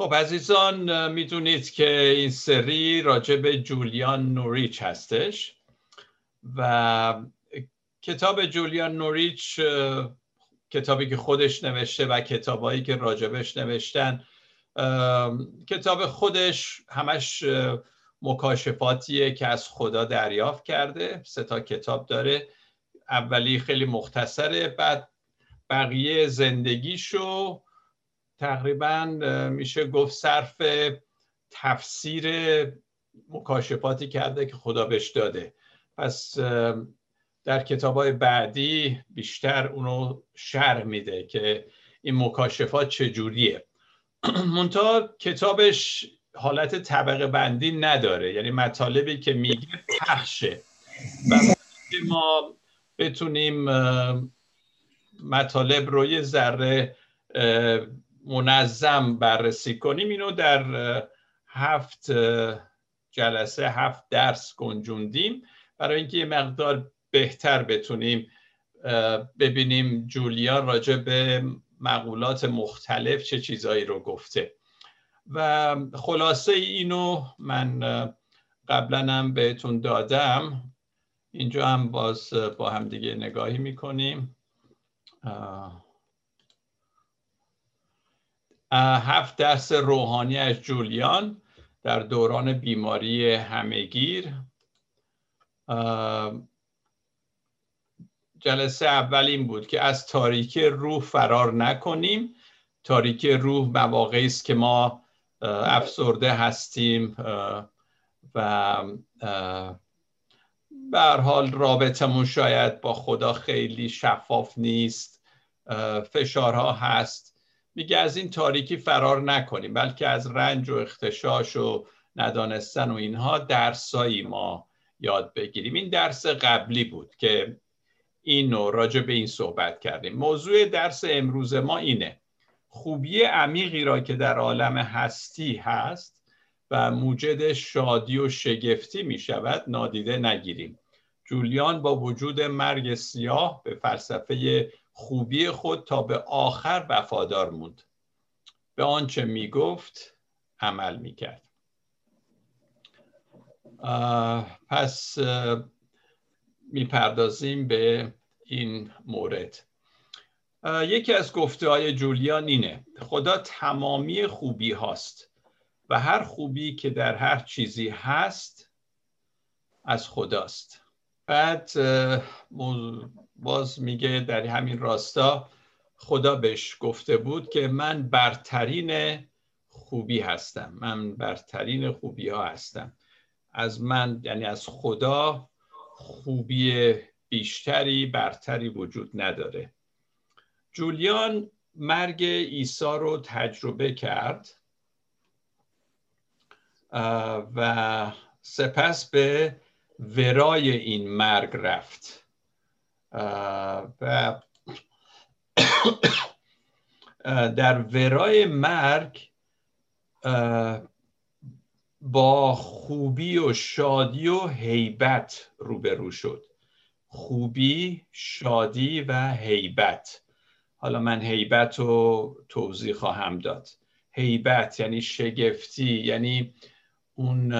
خب عزیزان می‌دونید که این سری راجع به جولیان نوریچ هستش و کتاب جولیان نوریچ کتابی که خودش نوشته و کتابایی که راجبش نوشتن کتاب خودش همش مکاشفاتیه که از خدا دریافت کرده سه تا کتاب داره. اولی خیلی مختصره بعد بقیه زندگیشو تقریبا میشه گفت صرف تفسیر مکاشفاتی کرده که خدا بهش داده. پس در کتاب های بعدی بیشتر اونو شرح میده که این مکاشفات چجوریه. منتها کتابش حالت طبقه بندی نداره. یعنی مطالبی که میگه پخشه. و ما بتونیم مطالب رو ذره منظم بررسی کنیم. اینو در هفت جلسه هفت درس گنجوندیم. برای اینکه یه مقدار بهتر بتونیم ببینیم جولیان راجع به مقولات مختلف چه چیزایی رو گفته. و خلاصه اینو من قبلا هم بهتون دادم. اینجا هم باز با هم دیگه نگاهی می‌کنیم. هفت درس روحانی از جولیان در دوران بیماری همهگیر. جلسه اول این بود که از تاریکی روح فرار نکنیم. تاریکی روح مواقعی است که ما افسرده هستیم و به حال رابطمون شاید با خدا خیلی شفاف نیست. فشارها هست. میگه از این تاریکی فرار نکنیم بلکه از رنج و اختشاش و ندانستن و اینها درسایی ما یاد بگیریم. این درس قبلی بود که این نوع راجع به این صحبت کردیم. موضوع درس امروز ما اینه. خوبی عمیقی را که در عالم هستی هست و موجد شادی و شگفتی می شود نادیده نگیریم. جولیان با وجود مرگ سیاه به فلسفه خوبی خود تا به آخر وفادار موند. به آنچه می گفت عمل می کرد پس می‌پردازیم به این مورد. یکی از گفته های جولیان اینه خدا تمامی خوبی هاست و هر خوبی که در هر چیزی هست از خداست. بعد باز میگه در همین راستا خدا بهش گفته بود که من برترین خوبی هستم. من برترین خوبی ها هستم. از من یعنی از خدا خوبی بیشتری برتری وجود نداره. جولیان مرگ عیسی رو تجربه کرد و سپس به ورای این مرگ رفت. و در ورای مرگ با خوبی و شادی و هیبت روبرو شد. خوبی شادی و هیبت. حالا من هیبت رو توضیح خواهم داد. هیبت یعنی شگفتی یعنی اون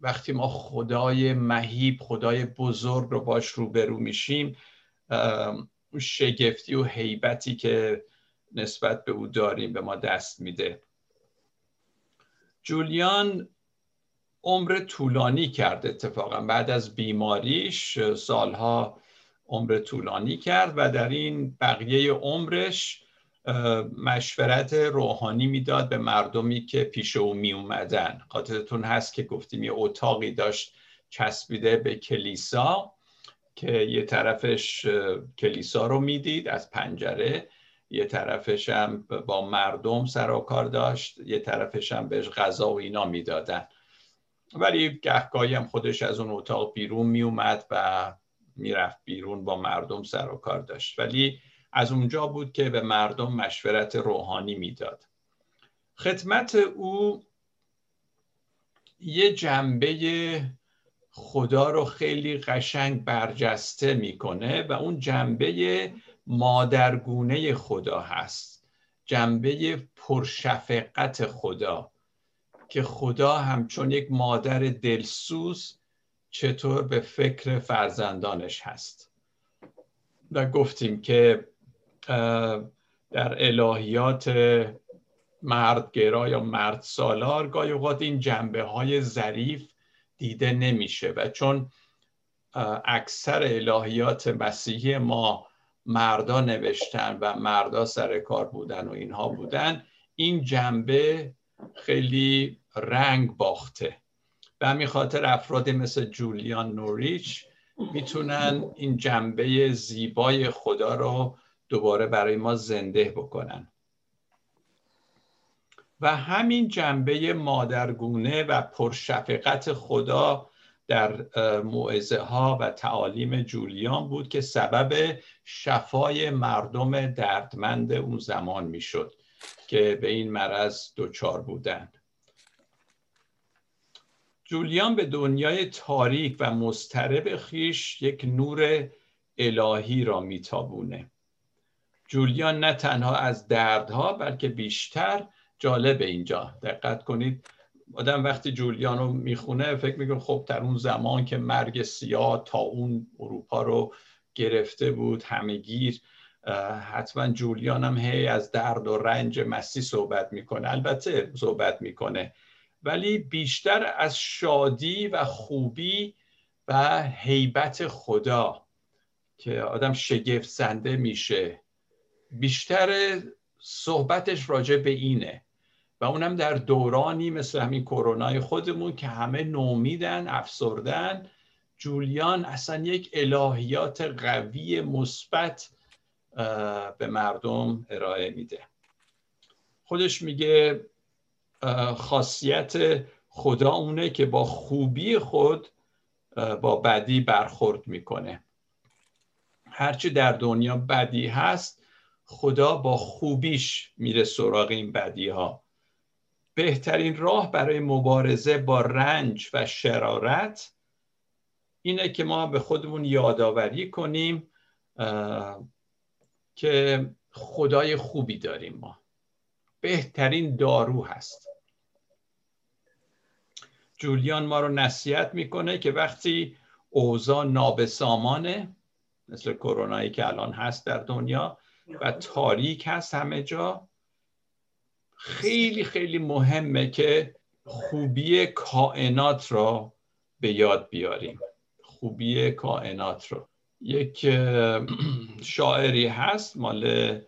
وقتی ما خدای مهیب خدای بزرگ رو باش روبرو میشیم اون شگفتی و هیبتی که نسبت به او داریم به ما دست میده. جولیان عمر طولانی کرد اتفاقا. بعد از بیماریش سالها عمر طولانی کرد و در این بقیه عمرش مشورت روحانی می‌داد به مردمی که پیش او می اومدن خاطرتون هست که گفتیم یه اتاقی داشت چسبیده به کلیسا که یه طرفش کلیسا رو می‌دید از پنجره یه طرفش هم با مردم سر و کار داشت یه طرفش هم بهش غذا و اینا می‌دادن. ولی گهگاهی هم خودش از اون اتاق بیرون میومد و می‌رفت بیرون با مردم سر و کار داشت. ولی از اونجا بود که به مردم مشورت روحانی می‌داد. خدمت او یه جنبه خدا رو خیلی قشنگ برجسته می‌کنه و اون جنبه مادرگونه خدا هست. جنبه پرشفقت خدا که خدا همچون یک مادر دلسوز چطور به فکر فرزندانش هست. و گفتیم که در الهیات مردگرا یا مرد سالار گاهی اوقات این جنبه های ظریف دیده نمیشه و چون اکثر الهیات مسیحی ما مردا نوشتن و مردا سر کار بودن و اینها بودن این جنبه خیلی رنگ باخته به همین خاطر افرادی مثل جولیان نوریچ می‌تونن این جنبه زیبای خدا رو دوباره برای ما زنده بکنن. و همین جنبه مادرگونه و پرشفقت خدا در موعظه ها و تعالیم جولیان بود که سبب شفای مردم دردمند اون زمان می‌شد که به این مرض دچار بودند. جولیان به دنیای تاریک و مضطرب خیش یک نور الهی را میتابونه. جولیان نه تنها از دردها بلکه بیشتر جالب اینجا. دقت کنید آدم وقتی جولیان رو می‌خونه فکر می‌کنه خب در اون زمان که مرگ سیاه تا اون اروپا رو گرفته بود همهگیر حتما جولیان هم هی از درد و رنج مسی صحبت می‌کنه. البته صحبت می‌کنه. ولی بیشتر از شادی و خوبی و حیبت خدا که آدم شگفت زنده میشه. بیشتر صحبتش راجع به اینه و اونم در دورانی مثل همین کرونای خودمون که همه نومیدن افسردن. جولیان اصلا یک الهیات قوی مثبت به مردم ارائه میده. خودش میگه خاصیت خدا اونه که با خوبی خود با بدی برخورد می‌کنه. هرچی در دنیا بدی هست خدا با خوبیش میره سراغ این بدی ها بهترین راه برای مبارزه با رنج و شرارت اینه که ما به خودمون یادآوری کنیم که خدای خوبی داریم ما. بهترین دارو هست. جولیان ما رو نصیحت می‌کنه که وقتی اوضاع نابسامانه مثل کرونایی که الان هست در دنیا و تاریک هست همه جا. خیلی خیلی مهمه که خوبی کائنات را به یاد بیاریم. خوبی کائنات رو. یک شاعری هست مال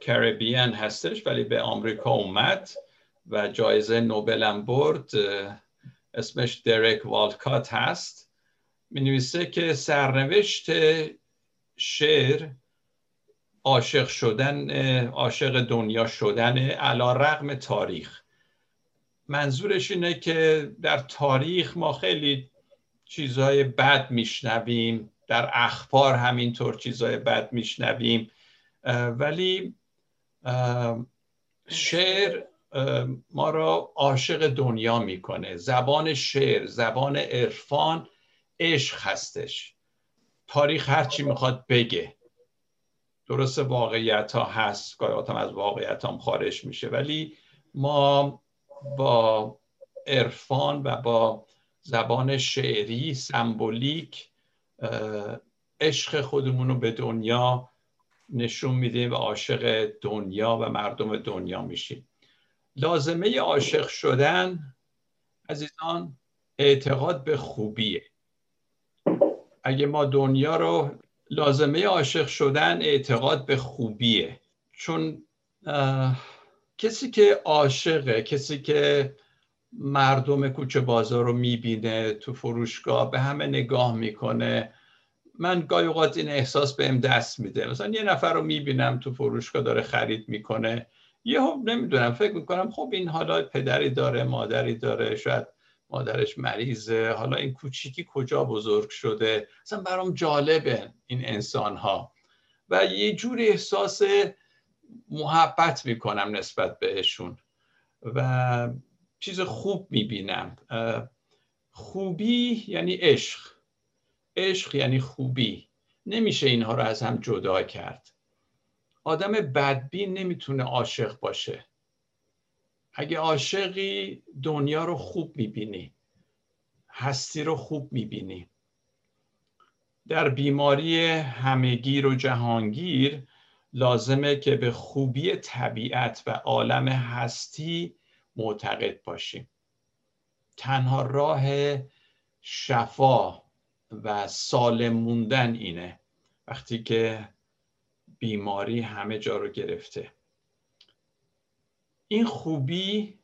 کربیان هستش ولی به آمریکا اومد و جایزه نوبل برد. اسمش درک والکات هست. می نویسه که سرنوشت شعر عاشق شدن عاشق دنیا شدن علا رقم تاریخ. منظورش اینه که در تاریخ ما خیلی چیزهای بد میشنویم در اخبار همینطور چیزهای بد میشنویم. ولی شعر ما را عاشق دنیا می‌کنه. زبان شعر زبان عرفان عشق هستش. تاریخ هرچی می‌خواد بگه. درست واقعیت ها هست گاهی از واقعیت هم خارج میشه ولی ما با عرفان و با زبان شعری سمبولیک عشق خودمون رو به دنیا نشون میدیم و عاشق دنیا و مردم دنیا میشیم. لازمه عاشق شدن عزیزان اعتقاد به خوبیه. اگه ما دنیا رو لازمه عاشق شدن اعتقاد به خوبیه. چون کسی که عاشقه کسی که مردم کوچه بازار رو می‌بینه تو فروشگاه به همه نگاه می‌کنه من گاهی اوقات این احساس بهم دست میده. مثلا یه نفر رو می‌بینم تو فروشگاه داره خرید می‌کنه یه نمی‌دونم فکر می‌کنم خب این حالا پدری داره مادری داره شاید مادرش مریضه. حالا این کوچیکی کجا بزرگ شده؟ اصلا برام جالبه این انسان ها و یه جور احساس محبت می‌کنم نسبت بهشون. و چیز خوب می‌بینم. خوبی یعنی عشق. عشق یعنی خوبی. نمیشه اینها رو از هم جدا کرد. آدم بدبین نمی‌تونه عاشق باشه. اگه عاشقی دنیا رو خوب می‌بینی هستی رو خوب می‌بینی. در بیماری همگیر و جهانگیر لازمه که به خوبی طبیعت و عالم هستی معتقد باشیم. تنها راه شفا و سالم موندن اینه. وقتی که بیماری همه جا رو گرفته. این خوبی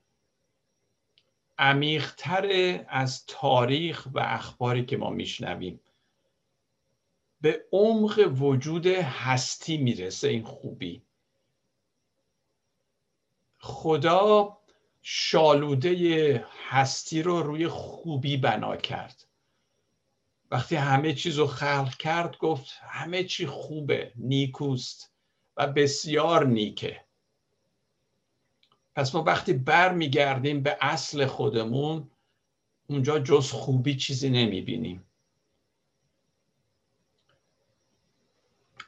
عمیقتر از تاریخ و اخباری که ما میشنویم. به عمق وجود هستی می‌رسه این خوبی. خدا شالوده هستی رو روی خوبی بنا کرد. وقتی همه چیز رو خلق کرد گفت همه چی خوبه نیکوست و بسیار نیکه. پس ما وقتی بر میگردیم به اصل خودمون اونجا جز خوبی چیزی نمی‌بینیم.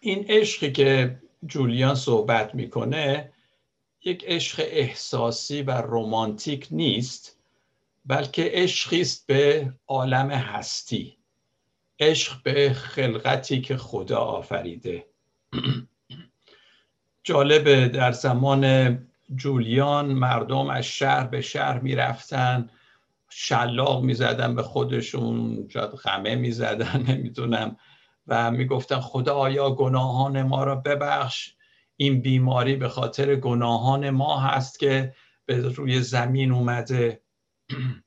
این عشقی که جولیان صحبت می‌کنه یک عشق احساسی و رمانتیک نیست بلکه عشقی است به عالم هستی. عشق به خلقتی که خدا آفریده. جالبه در زمان جولیان مردم از شهر به شهر می‌رفتن شلاق می‌زدن به خودشون شاید خمه می‌زدن نمی‌دونم. و می‌گفتن خدا آیا گناهان ما را ببخش؟ این بیماری به خاطر گناهان ما هست که به روی زمین اومده.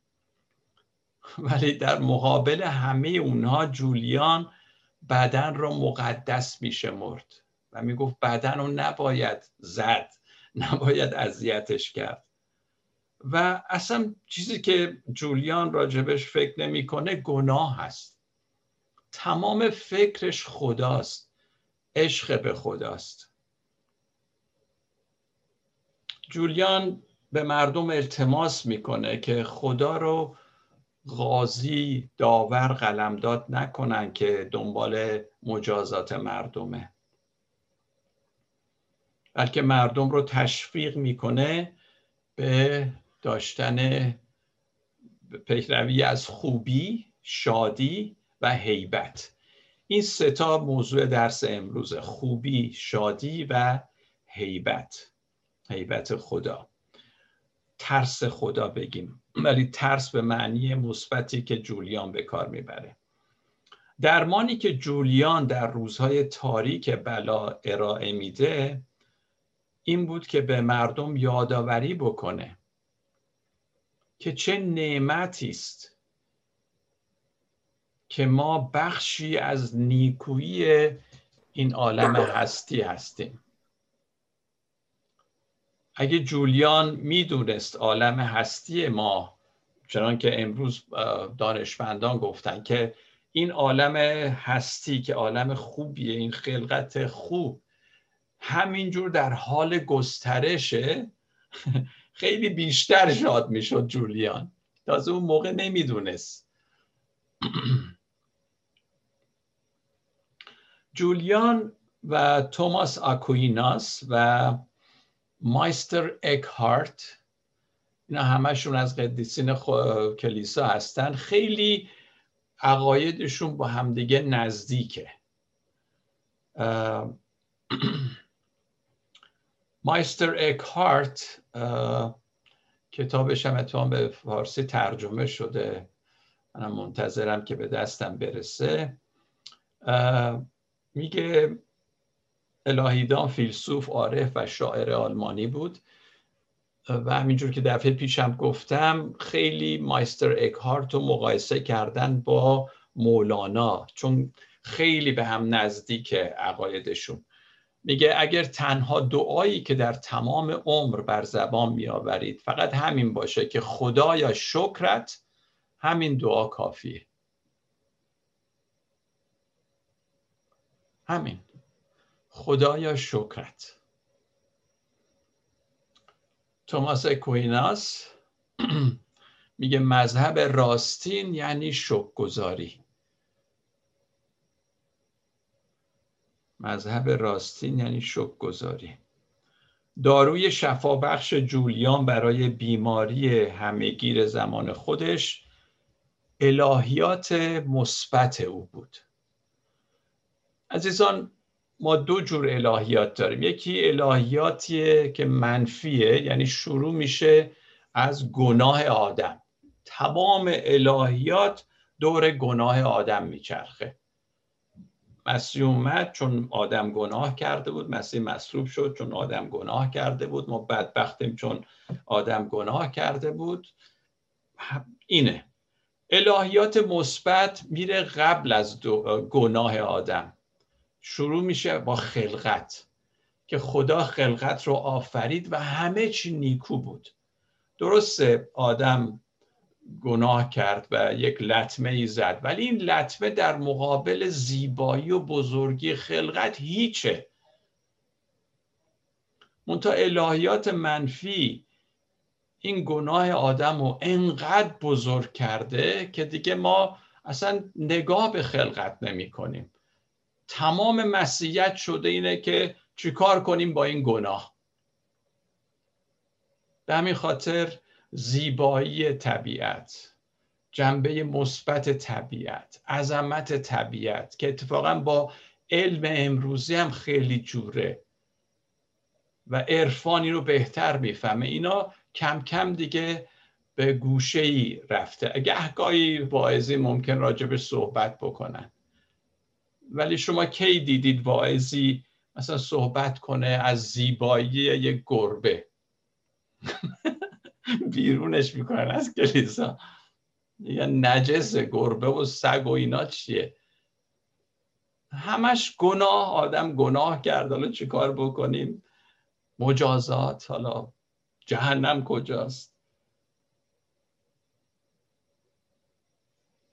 ولی در مقابل همه اونها جولیان بدن را مقدس میشمرد. و می‌گفت بدن رو نباید زد. نباید اذیتش کرد. و اصلا چیزی که جولیان راجبش فکر نمی‌کنه گناه هست. تمام فکرش خداست. عشق به خداست. جولیان به مردم التماس می‌کنه که خدا رو قاضی داور قلمداد نکنن که دنبال مجازات مردمه. بلکه مردم رو تشویق می‌کنه به داشتن پیروی از خوبی شادی و هیبت این ستا موضوع درس امروز خوبی شادی و هیبت هیبت خدا. ترس خدا بگیم. ولی ترس به معنی مثبتی که جولیان به کار می‌بره. درمانی که جولیان در روزهای تاریک بلا ارائه میده این بود که به مردم یادآوری بکنه که چه نعمتی است که ما بخشی از نیکویی این عالم هستی هستیم. اگه جولیان می‌دونست عالم هستی ما چنان که امروز دانشمندان گفتن که این عالم هستی که عالم خوبیه این خلقت خوب همینجور در حال گسترشه. خیلی بیشتر شاد می‌شد جولیان. تازه اون موقع نمی‌دونست. جولیان و توماس آکویناس و مایستر اکهارت اینا همشون از قدیسین کلیسا هستن. خیلی عقایدشون با همدیگه نزدیکه. مایستر اکهارت کتابش هم اتفاقا به فارسی ترجمه شده. منم منتظرم که به دستم برسه. میگه الهیدان فیلسوف عارف و شاعر آلمانی بود. و همینجور که دفعه پیشم گفتم خیلی مایستر اکهارت رو مقایسه کردن با مولانا چون خیلی به هم نزدیک عقایدشون. میگه اگر تنها دعایی که در تمام عمر بر زبان میآورید فقط همین باشه که خدایا شکرت همین دعا کافیه. همین. خدایا شکرت. توماس کویناس میگه مذهب راستین یعنی شکر مذهب راستین یعنی شک گذاری داروی شفابخش جولیان برای بیماری همهگیر زمان خودش الهیات مثبت او بود. عزیزان ما دو جور الهیات داریم. یکی الهیاتیه که منفیه یعنی شروع میشه از گناه آدم. تمام الهیات دور گناه آدم میچرخه. مسیح اومد چون آدم گناه کرده بود مسیح مصلوب شد چون آدم گناه کرده بود. ما بدبختیم چون آدم گناه کرده بود. اینه. الهیات مثبت میره قبل از گناه آدم. شروع میشه با خلقت که خدا خلقت رو آفرید و همه چی نیکو بود. درسته آدم گناه کرد و یک لطمه ای زد. ولی این لطمه در مقابل زیبایی و بزرگی خلقت هیچه. منتها الهیات منفی این گناه آدم رو انقدر بزرگ کرده که دیگه ما اصلا نگاه به خلقت نمی کنیم. تمام مسیحیت شده اینه که چیکار کنیم با این گناه؟ به همین خاطر زیبایی طبیعت جنبه مثبت طبیعت عظمت طبیعت که اتفاقا با علم امروزی هم خیلی جوره و عرفانی رو بهتر می‌فهمه. اینا کم کم دیگه به گوشه ای رفته. گهگاهی واعظی ممکن راجع صحبت بکنن. ولی شما کی دیدید واعظی مثلا صحبت کنه از زیبایی یک گربه؟ بیرونش می‌کنن از کلیسا. یا نجس گربه و سگ و اینا چیه؟ همش گناه آدم گناه کرد. حالا چیکار بکنیم؟ مجازات. حالا جهنم کجاست؟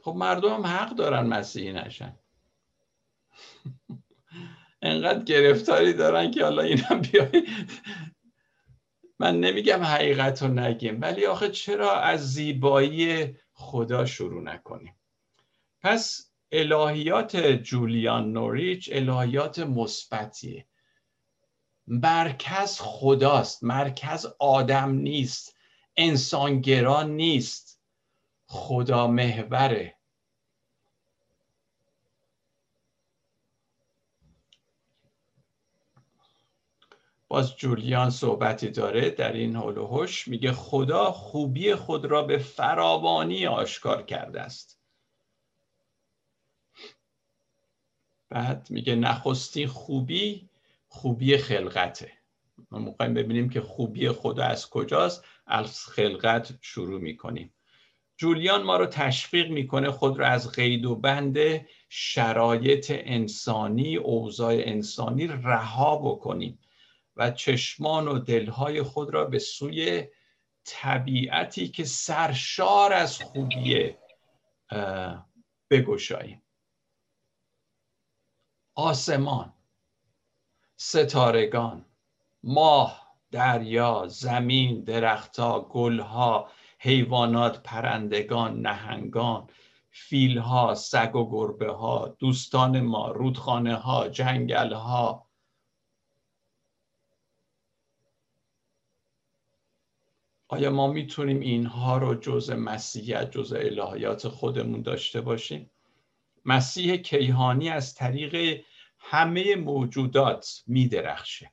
خب مردم هم حق دارن مسیحی نشن. انقدر گرفتاری دارن که حالا اینا بیای من نمیگم حقیقت رو نگیم ولی آخه چرا از زیبایی خدا شروع نکنیم؟ پس الهیات جولیان نوریچ الهیات مثبتیه. مرکز خداست مرکز آدم نیست انسانگران نیست. خدا محوره. باز جولیان صحبتی داره در این حال و حش میگه خدا خوبی خود را به فراوانی آشکار کرده است. بعد میگه نخستی خوبی خوبی خلقته. ما می‌خوایم ببینیم که خوبی خدا از کجاست از خلقت شروع می‌کنیم. جولیان ما رو تشویق می‌کنه خود را از قید و بند شرایط انسانی اوضاع انسانی رها بکنیم. و چشمان و دلهای خود را به سوی طبیعتی که سرشار از خوبیه بگشاییم. آسمان ستارگان ماه دریا زمین درختها گلها حیوانات پرندگان نهنگان فیلها سگ و گربه ها دوستان ما رودخانه ها جنگل ها آیا ما می‌تونیم اینها رو جز مسیحیت جز الهیات خودمون داشته باشیم؟ مسیح کیهانی از طریق همه موجودات میدرخشه.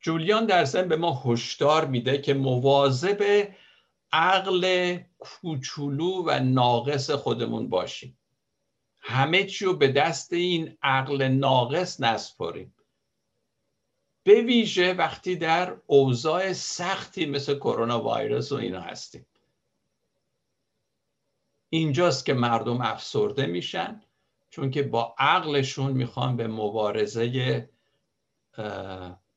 جولیان در ضمن به ما هشدار میده که مواظب عقل کوچولو و ناقص خودمون باشیم. همه چی رو به دست این عقل ناقص نسپاریم. به ویژه وقتی در اوضاع سختی مثل کرونا ویروس و اینا هستیم. اینجاست که مردم افسرده میشن چون که با عقلشون می‌خوان به مبارزه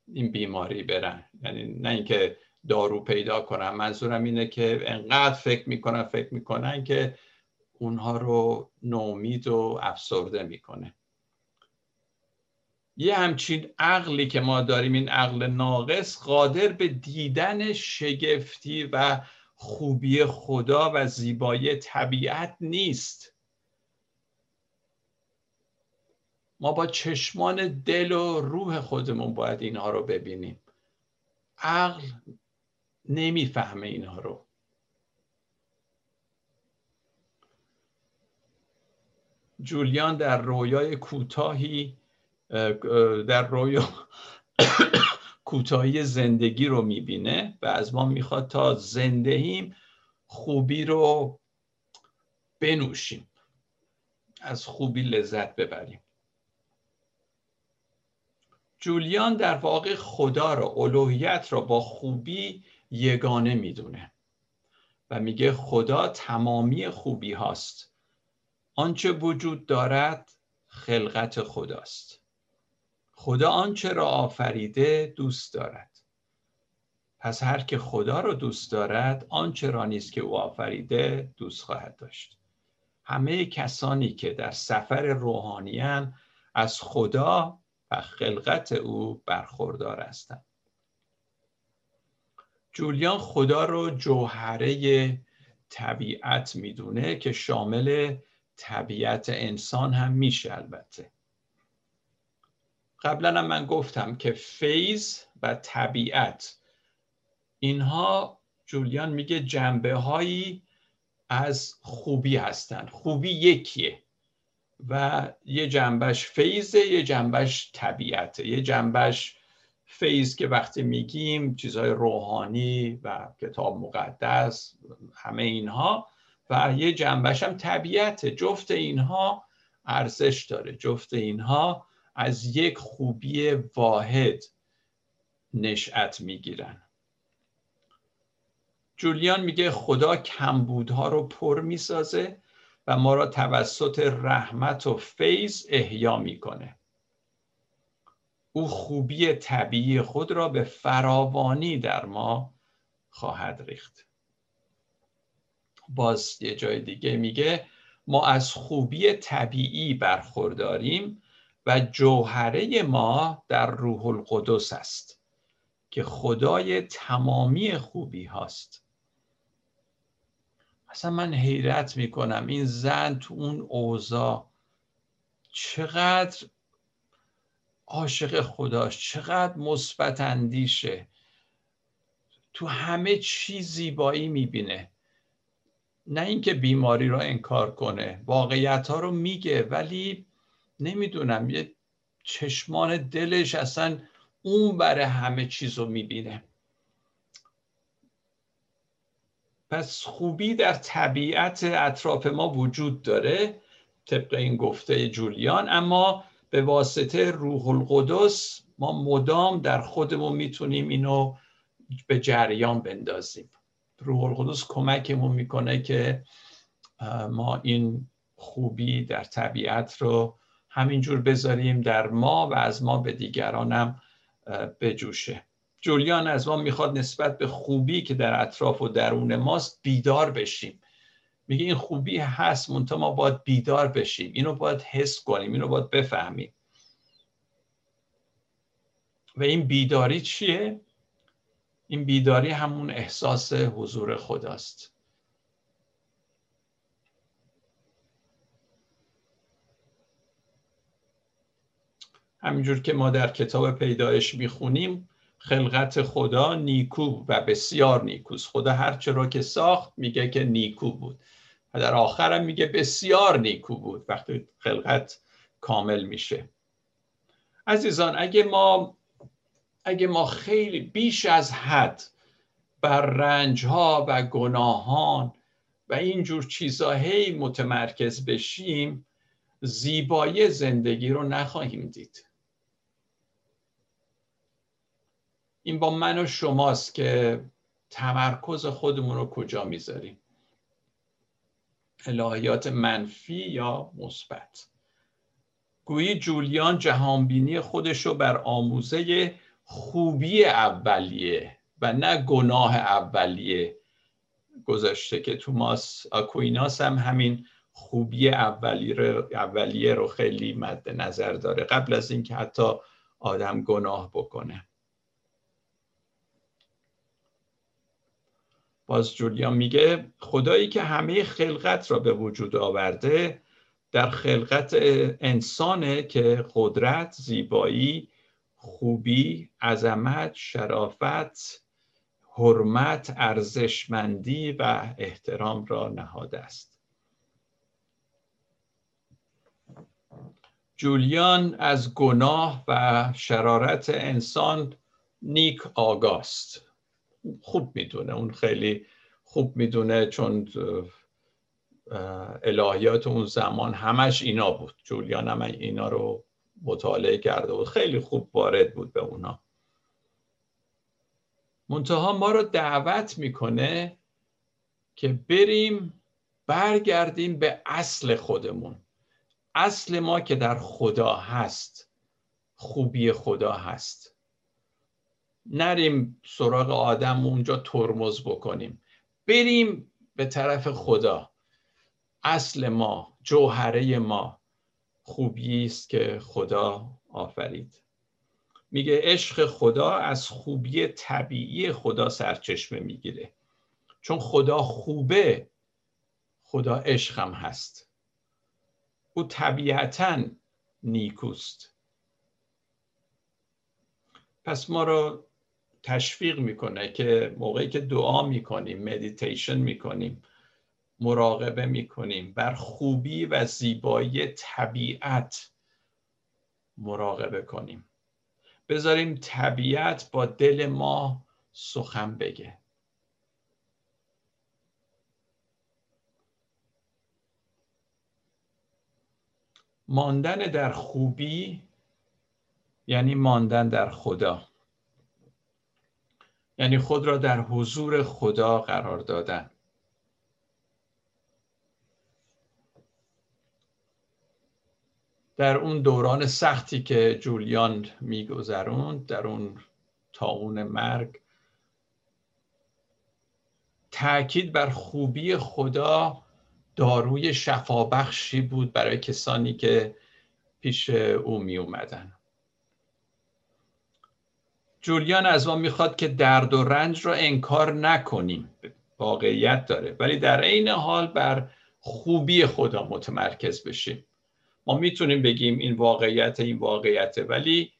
این بیماری برن. یعنی نه اینکه دارو پیدا کنن. منظورم اینه که انقدر فکر می‌کنن فکر می‌کنن که اونها رو نومید و افسرده می‌کنه. یه همچین عقلی که ما داریم این عقل ناقص قادر به دیدن شگفتی و خوبی خدا و زیبایی طبیعت نیست. ما با چشمان دل و روح خودمون باید اینها رو ببینیم. عقل نمی‌فهمه اینها رو. جولیان در رویای کوتاهی در رویا کوتاهی زندگی رو می‌بینه و از ما می‌خواد تا زندهیم خوبی رو بنوشیم. از خوبی لذت ببریم. جولیان در واقع خدا را الوهیت را با خوبی یگانه می‌دونه و میگه خدا تمامی خوبی هاست. آنچه وجود دارد خلقت خداست. خدا آنچه را آفریده دوست دارد. پس هر که خدا را دوست دارد آنچه را نیست که او آفریده دوست خواهد داشت. همه کسانی که در سفر روحانیان از خدا و خلقت او برخوردار هستند. جولیان خدا رو جوهره طبیعت می‌دونه که شامل طبیعت انسان هم میشه البته. قبلا هم من گفتم که فیض و طبیعت اینها جولیان میگه جنبه هایی از خوبی هستند. خوبی یکیه و یه جنبش فیضه یه جنبش طبیعته. یه جنبش فیض که وقتی میگیم چیزهای روحانی و کتاب مقدس همه اینها و یه جنبش هم طبیعته. جفت اینها ارزش داره. جفت اینها از یک خوبی واحد نشأت می‌گیرن. جولیان میگه خدا کمبودها رو پر می‌سازه و ما را توسط رحمت و فیض احیا می‌کنه. او خوبی طبیعی خود را به فراوانی در ما خواهد ریخت. باز یه جای دیگه میگه ما از خوبی طبیعی برخورداریم و جوهره ما در روح القدس است که خدای تمامی خوبی هاست. اصلا من حیرت می‌کنم این زن تو اون اوضاع چقدر عاشق خداش چقدر مثبت اندیشه. تو همه چی زیبایی می‌بینه. نه اینکه بیماری رو انکار کنه واقعیت ها رو میگه ولی نمی‌دونم یه چشمان دلش اصلا اون بره همه چیز رو می‌بینه. پس خوبی در طبیعت اطراف ما وجود داره طبق این گفته جولیان اما به واسطه روح القدس ما مدام در خودمون می‌تونیم اینو به جریان بندازیم. روح القدس کمکمون می‌کنه که ما این خوبی در طبیعت رو همینجور بذاریم در ما و از ما به دیگرانم بجوشه. جولیان از ما می‌خواد نسبت به خوبی که در اطراف و درون ماست بیدار بشیم. میگه این خوبی هست منتها ما باید بیدار بشیم. اینو باید حس کنیم اینو باید بفهمیم. و این بیداری چیه؟ این بیداری همون احساس حضور خداست. همینجور که ما در کتاب پیدایش می‌خونیم خلقت خدا نیکو و بسیار نیکوست. خدا هرچه را که ساخت میگه که نیکو بود. و در آخرم میگه بسیار نیکو بود. وقتی خلقت کامل میشه. عزیزان اگه ما اگه ما خیلی بیش از حد بر رنج ها و گناهان و اینجور چیزها هی متمرکز بشیم زیبایی زندگی رو نخواهیم دید. این با من و شماست که تمرکز خودمون رو کجا می‌ذاریم؟ الهیات منفی یا مثبت؟ گویی جولیان جهانبینی خودش رو بر آموزه خوبی اولیه و نه گناه اولیه گذاشته که توماس آکویناس هم همین خوبی اولیه رو, اولیه رو خیلی مد نظر داره قبل از اینکه حتی آدم گناه بکنه. باز جولیان میگه خدایی که همه خلقت را به وجود آورده در خلقت انسانه که قدرت زیبایی خوبی عظمت شرافت حرمت ارزشمندی و احترام را نهاده است. جولیان از گناه و شرارت انسان نیک آگاست. خوب می‌دونه. اون خیلی خوب می‌دونه چون الهیات اون زمان همش اینا بود. جولیان هم اینا رو مطالعه کرده بود. خیلی خوب وارد بود به اونا. منتها ما رو دعوت می‌کنه که بریم برگردیم به اصل خودمون. اصل ما که در خدا هست خوبی خدا هست. نریم سراغ آدم اونجا ترمز بکنیم. بریم به طرف خدا. اصل ما جوهره ما خوبی است که خدا آفرید. میگه عشق خدا از خوبی طبیعی خدا سرچشمه می‌گیره. چون خدا خوبه خدا عشقم هست. او طبیعتا نیکوست. پس ما رو تشویق می‌کنه که موقعی که دعا می‌کنیم مدیتیشن می‌کنیم مراقبه می‌کنیم بر خوبی و زیبایی طبیعت مراقبه کنیم. بذاریم طبیعت با دل ما سخن بگه. ماندن در خوبی یعنی ماندن در خدا. یعنی خود را در حضور خدا قرار دادن. در اون دوران سختی که جولیان میگذروند در اون تاون مرگ تاکید بر خوبی خدا داروی شفابخشی بود برای کسانی که پیش او می اومدن جولیان از ما می‌خواد که درد و رنج را انکار نکنیم. واقعیت داره. ولی در عین حال بر خوبی خدا متمرکز بشیم. ما می‌تونیم بگیم این واقعیت این واقعیته ولی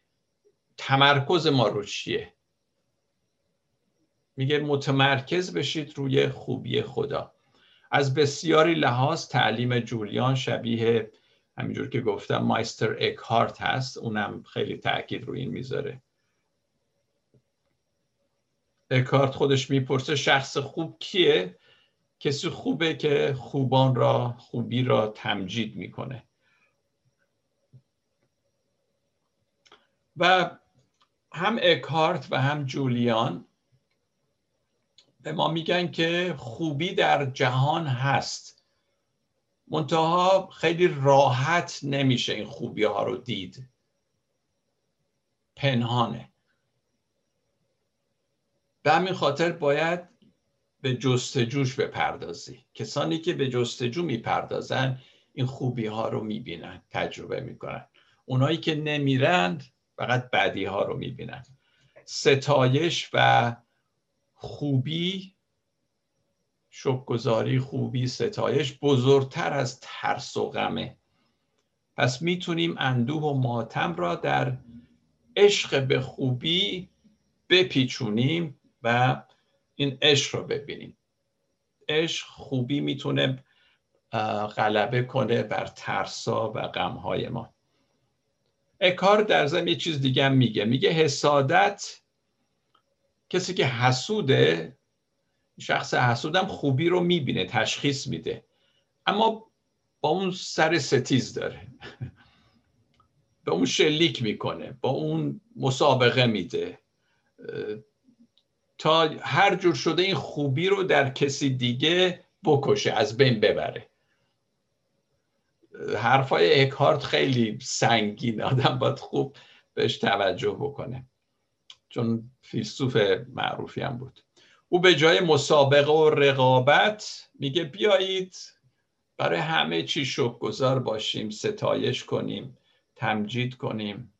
تمرکز ما رو چیه؟ میگه متمرکز بشید روی خوبی خدا. از بسیاری لحاظ تعلیم جولیان شبیه همینجور که گفتم مایستر اکهارت هست. اونم خیلی تاکید روی این می‌ذاره. اکهارت خودش می‌پرسه شخص خوب کیه؟ کسی خوبه که خوبان را خوبی را تمجید می‌کنه. و هم اکارت و هم جولیان به ما میگن که خوبی در جهان هست. منتها خیلی راحت نمیشه این خوبی ها رو دید. پنهانه. به همین خاطر باید به جستجوش بپردازی. کسانی که به جستجو می‌پردازن این خوبی ها رو می‌بینن تجربه می‌کنن. اونایی که نمیرند فقط بدی ها رو می‌بینن. ستایش و خوبی شکرگزاری خوبی ستایش بزرگتر از ترس و غمه. پس می‌تونیم اندوه و ماتم را در عشق به خوبی بپیچونیم و این عشق رو ببینیم. عشق خوبی می‌تونه غلبه کنه بر ترسا و غمهای ما. اکار در زم یه چیز دیگه هم میگه. میگه حسادت کسی که حسوده شخص حسودم خوبی رو می‌بینه تشخیص میده. اما با اون سر ستیز داره. به اون شلیک می‌کنه با اون مسابقه میده. تا هر جور شده این خوبی رو در کسی دیگه بکشه از بین ببره. حرفای اکهارت خیلی سنگین آدم باید خوب بهش توجه بکنه. چون فیلسوف معروفی هم بود. او به جای مسابقه و رقابت میگه بیایید برای همه چی گذار باشیم ستایش کنیم تمجید کنیم.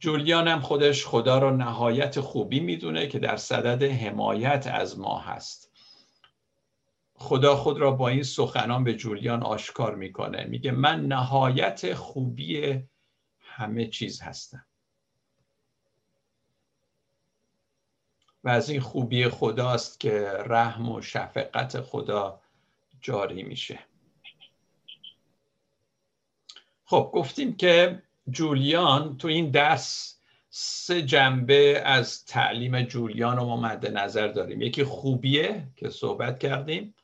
جولیان هم خودش خدا را نهایت خوبی می‌دونه که در صدد حمایت از ما هست. خدا خود را با این سخنان به جولیان آشکار می‌کنه. میگه من نهایت خوبی همه چیز هستم. و از این خوبی خداست که رحم و شفقت خدا جاری میشه. خب گفتیم که جولیان تو این درس سه جنبه از تعلیم جولیان رو ما مد نظر داریم. یکی خوبیه که صحبت کردیم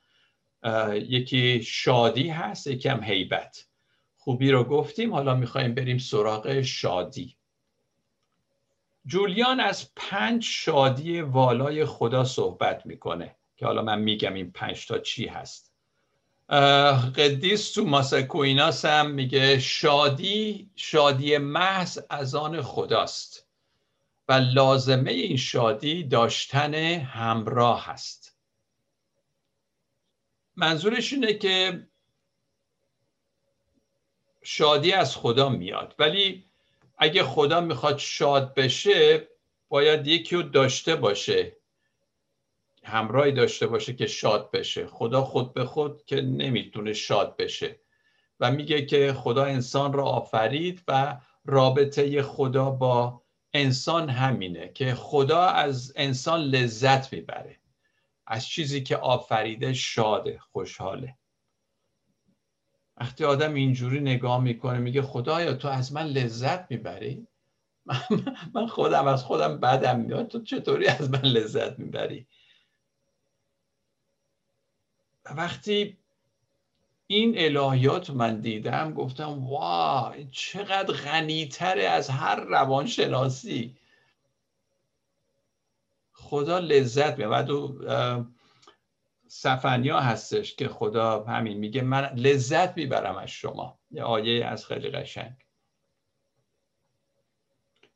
یکی شادی هست یکی هم حیبت خوبی رو گفتیم حالا می‌خوایم بریم سراغ شادی. جولیان از پنج شادی والای خدا صحبت می‌کنه که حالا من میگم این پنج تا چی هست. قدیس تو ماسکویناس هم میگه شادی شادی محض از آن خداست و لازمه این شادی داشتن همراه هست منظورش اینه که شادی از خدا میاد ولی اگه خدا می‌خواد شاد بشه باید یکی رو داشته باشه. همراهی داشته باشه که شاد بشه. خدا خود به خود که نمی‌تونه شاد بشه. و میگه که خدا انسان را آفرید و رابطه خدا با انسان همینه که خدا از انسان لذت می‌بره. از چیزی که آفریده شاده خوشحاله. وقتی آدم اینجوری نگاه می‌کنه میگه خدایا تو از من لذت می‌بری؟ من خودم از خودم بدم میاد. تو چطوری از من لذت می‌بری؟ وقتی این الهیات من دیدم گفتم واه چقدر غنیتره از هر روانشناسی. خدا لذت می‌برد و سفنیا هستش که خدا همین میگه من لذت می‌برم از شما. یه آیه از خیلی قشنگ.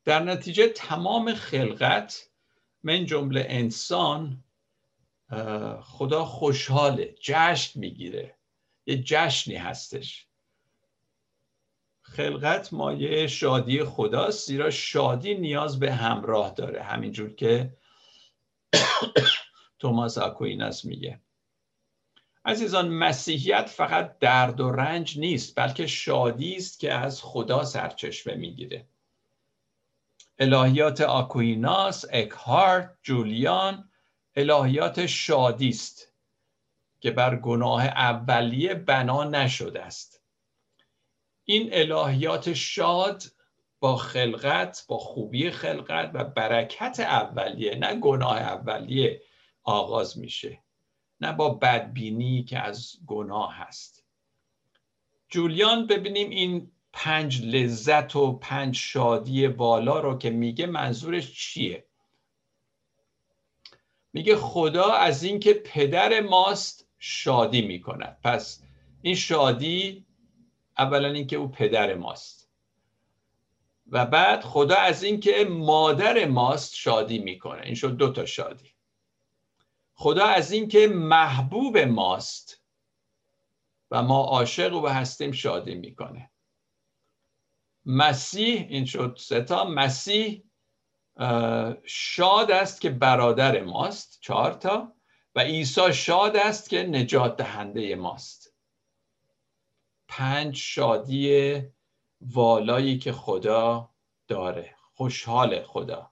در نتیجه تمام خلقت من جمله انسان خدا خوشحاله جشن می‌گیره. یه جشنی هستش. خلقت مایه شادی خداست زیرا شادی نیاز به همراه داره. همینجور که توماس آکویناس میگه. عزیزان مسیحیت فقط درد و رنج نیست بلکه شادی است که از خدا سرچشمه می‌گیره. الهیات آکویناس، اکهارت، جولیان الهیات شادی است که بر گناه اولیه بنا نشده است. این الهیات شاد با خلقت با خوبی خلقت و برکت اولیه نه گناه اولیه آغاز میشه نه با بدبینی که از گناه هست. جولیان ببینیم این پنج لذت و پنج شادی بالا رو که میگه منظورش چیه؟ میگه خدا از اینکه پدر ماست شادی می‌کند. پس این شادی اولا اینکه او پدر ماست. و بعد خدا از اینکه مادر ماست شادی می‌کنه. این شد دو تا شادی. خدا از اینکه محبوب ماست و ما عاشق و هستیم شادی می‌کنه. مسیح این شد ستا مسیح شاد است که برادر ماست چهار تا و عیسی شاد است که نجات دهنده ماست. پنج شادی والایی که خدا داره خوشحال خدا.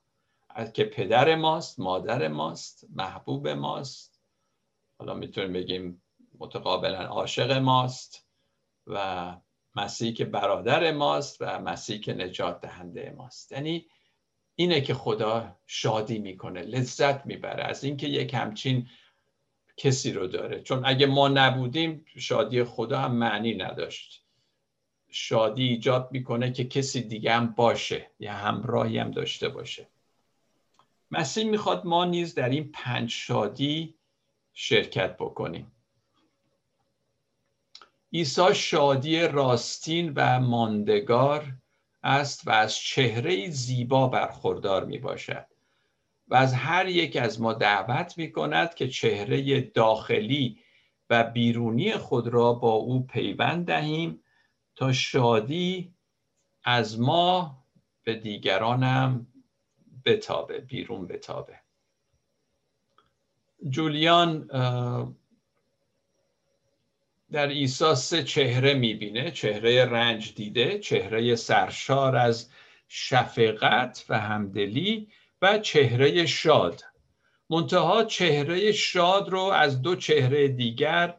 که پدر ماست مادر ماست محبوب ماست. حالا می‌تونیم بگیم متقابلا عاشق ماست و مسیح که برادر ماست و مسیح که نجات دهنده ماست. یعنی اینه که خدا شادی می‌کنه لذت می‌بره از اینکه یک همچین کسی رو داره. چون اگه ما نبودیم شادی خدا هم معنی نداشت. شادی ایجاد می‌کنه که کسی دیگه هم باشه یا همراهی هم داشته باشه. مسیح می‌خواد ما نیز در این پنج شادی شرکت بکنیم. عیسی شادی راستین و ماندگار است و از چهره زیبا برخوردار می باشد و از هر یک از ما دعوت می کند که چهره داخلی و بیرونی خود را با او پیوند دهیم تا شادی از ما به دیگرانم بتابه بیرون بتابه. جولیان در عیسی سه چهره می‌بینه چهره رنج دیده چهره سرشار از شفقت و همدلی و چهره شاد. منتها چهره شاد رو از دو چهره دیگر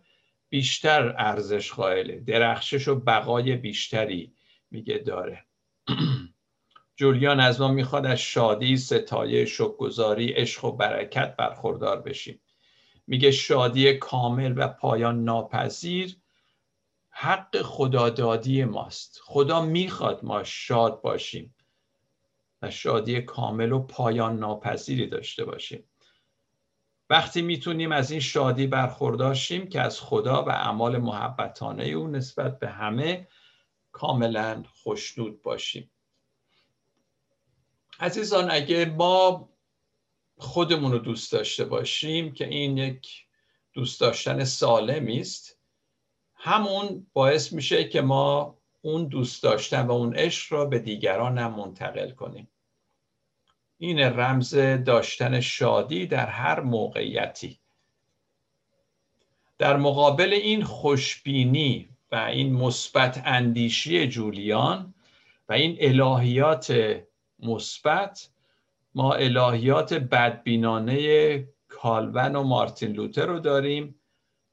بیشتر ارزش قائله. درخشش و بقای بیشتری میگه داره. جولیان از ما می‌خواد از شادی ستایه شکرگزاری عشق و برکت برخوردار بشیم. میگه شادی کامل و پایان ناپذیر حق خدادادی ماست. خدا می‌خواد ما شاد باشیم و شادی کامل و پایان ناپذیری داشته باشیم. وقتی می‌تونیم از این شادی برخورداشیم که از خدا و اعمال محبتانه او نسبت به همه کاملا خوشنود باشیم. عزیزان اگه ما خودمون رو دوست داشته باشیم که این یک دوست داشتن سالمی است. همون باعث میشه که ما اون دوست داشتن و اون عشق را به دیگران هم منتقل کنیم. این رمز داشتن شادی در هر موقعیتی. در مقابل این خوشبینی و این مثبت اندیشی جولیان و این الهیات مثبت ما الهیات بدبینانه کالون و مارتین لوتر رو داریم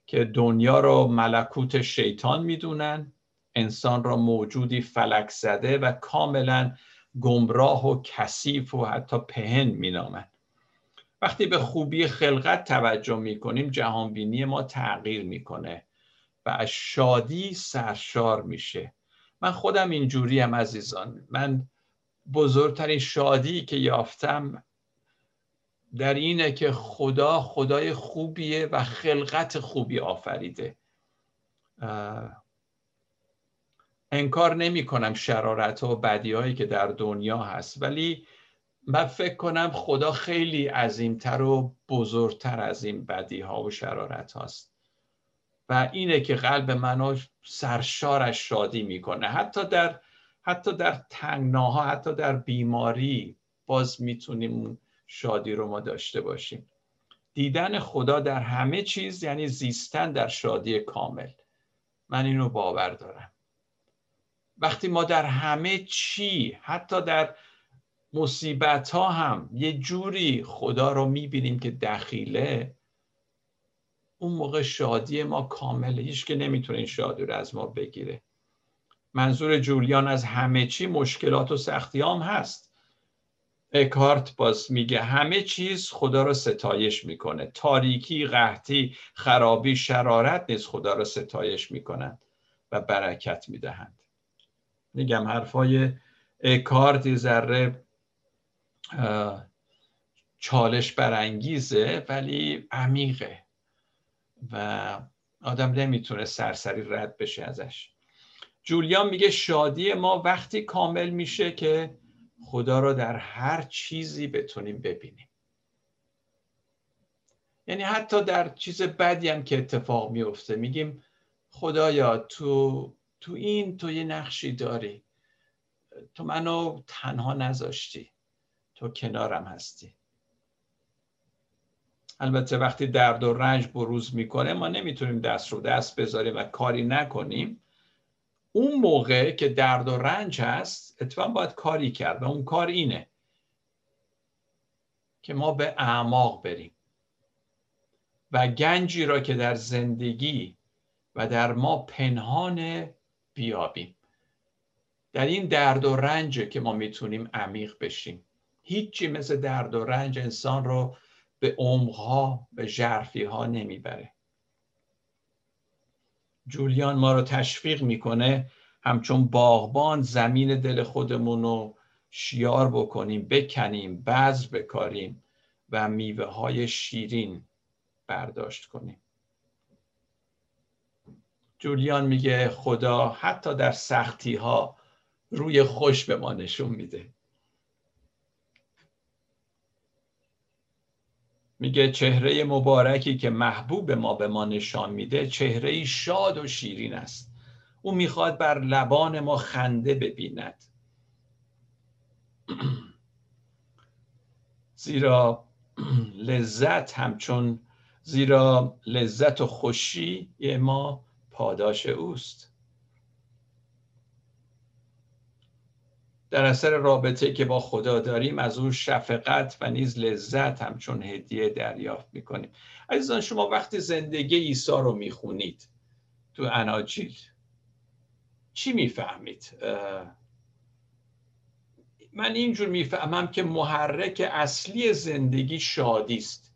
که دنیا رو ملکوت شیطان می‌دونن انسان را موجودی فلک زده و کاملا گمراه و کثیف و حتی پهن مینامند وقتی به خوبی خلقت توجه می‌کنیم جهانبینی ما تغییر می‌کنه و از شادی سرشار میشه. من خودم اینجوری هم عزیزان. من بزرگترین شادی که یافتم در اینه که خدا خدای خوبیه و خلقت خوبی آفریده. انکار نمی کنم شرارت و بدی هایی که در دنیا هست ولی من فکر کنم خدا خیلی عظیمتر و بزرگتر از این بدی ها و شرارت هاست. و اینه که قلب منو سرشارش شادی می‌کنه. حتی در حتی در تنگناها حتی در بیماری باز می‌تونیم شادی رو ما داشته باشیم. دیدن خدا در همه چیز یعنی زیستن در شادی کامل. من اینو باور دارم. وقتی ما در همه چی حتی در مصیبت ها هم یه جوری خدا رو می‌بینیم که دخیله اون موقع شادی ما کامله. هیچ که نمی‌تونه این شادی رو از ما بگیره. منظور جولیان از همه چی مشکلات و سختی هم هست. اکارت باز میگه همه چیز خدا رو ستایش می‌کنه. تاریکی، قحطی، خرابی، شرارت نیز خدا رو ستایش می‌کنند و برکت می‌دهند. میگم حرفای اکارت ذره چالش برانگیزه ولی عمیقه و آدم نمی‌تونه سرسری رد بشه ازش. جولیان میگه شادی ما وقتی کامل میشه که خدا رو در هر چیزی بتونیم ببینیم. یعنی حتی در چیز بدی هم که اتفاق میفته میگیم خدایا تو تو این تو یه نقشی داری. تو منو تنها نذاشتی تو کنارم هستی. البته وقتی درد و رنج بروز می‌کنه ما نمی‌تونیم دست رو دست بذاریم و کاری نکنیم. اون موقع که درد و رنج هست اتفاقا باید کاری کرد و اون کار اینه که ما به اعماق بریم و گنجی را که در زندگی و در ما پنهان بیابیم. در این درد و رنج که ما می‌تونیم عمیق بشیم. هیچی مثل درد و رنج انسان رو به عمقها به جرفی ها نمی‌بره. جولیان ما رو تشویق می‌کنه همچون باغبان زمین دل خودمون رو شیار بکنیم بکنیم بذر بکاریم و میوه های شیرین برداشت کنیم. جولیان میگه خدا حتی در سختی ها روی خوش به ما نشون میده. میگه چهره مبارکی که محبوب ما به ما نشان میده چهره شاد و شیرین است. او می‌خواد بر لبان ما خنده ببیند. زیرا لذت همچون زیرا لذت و خوشی ما پاداش اوست. در اثر رابطه که با خدا داریم از او شفقت و نیز لذت همچون هدیه دریافت می‌کنیم. عزیزان شما وقتی زندگی عیسی رو می‌خونید تو اناجیل چی می‌فهمید؟ من اینجور می‌فهمم که محرک اصلی زندگی شادی است.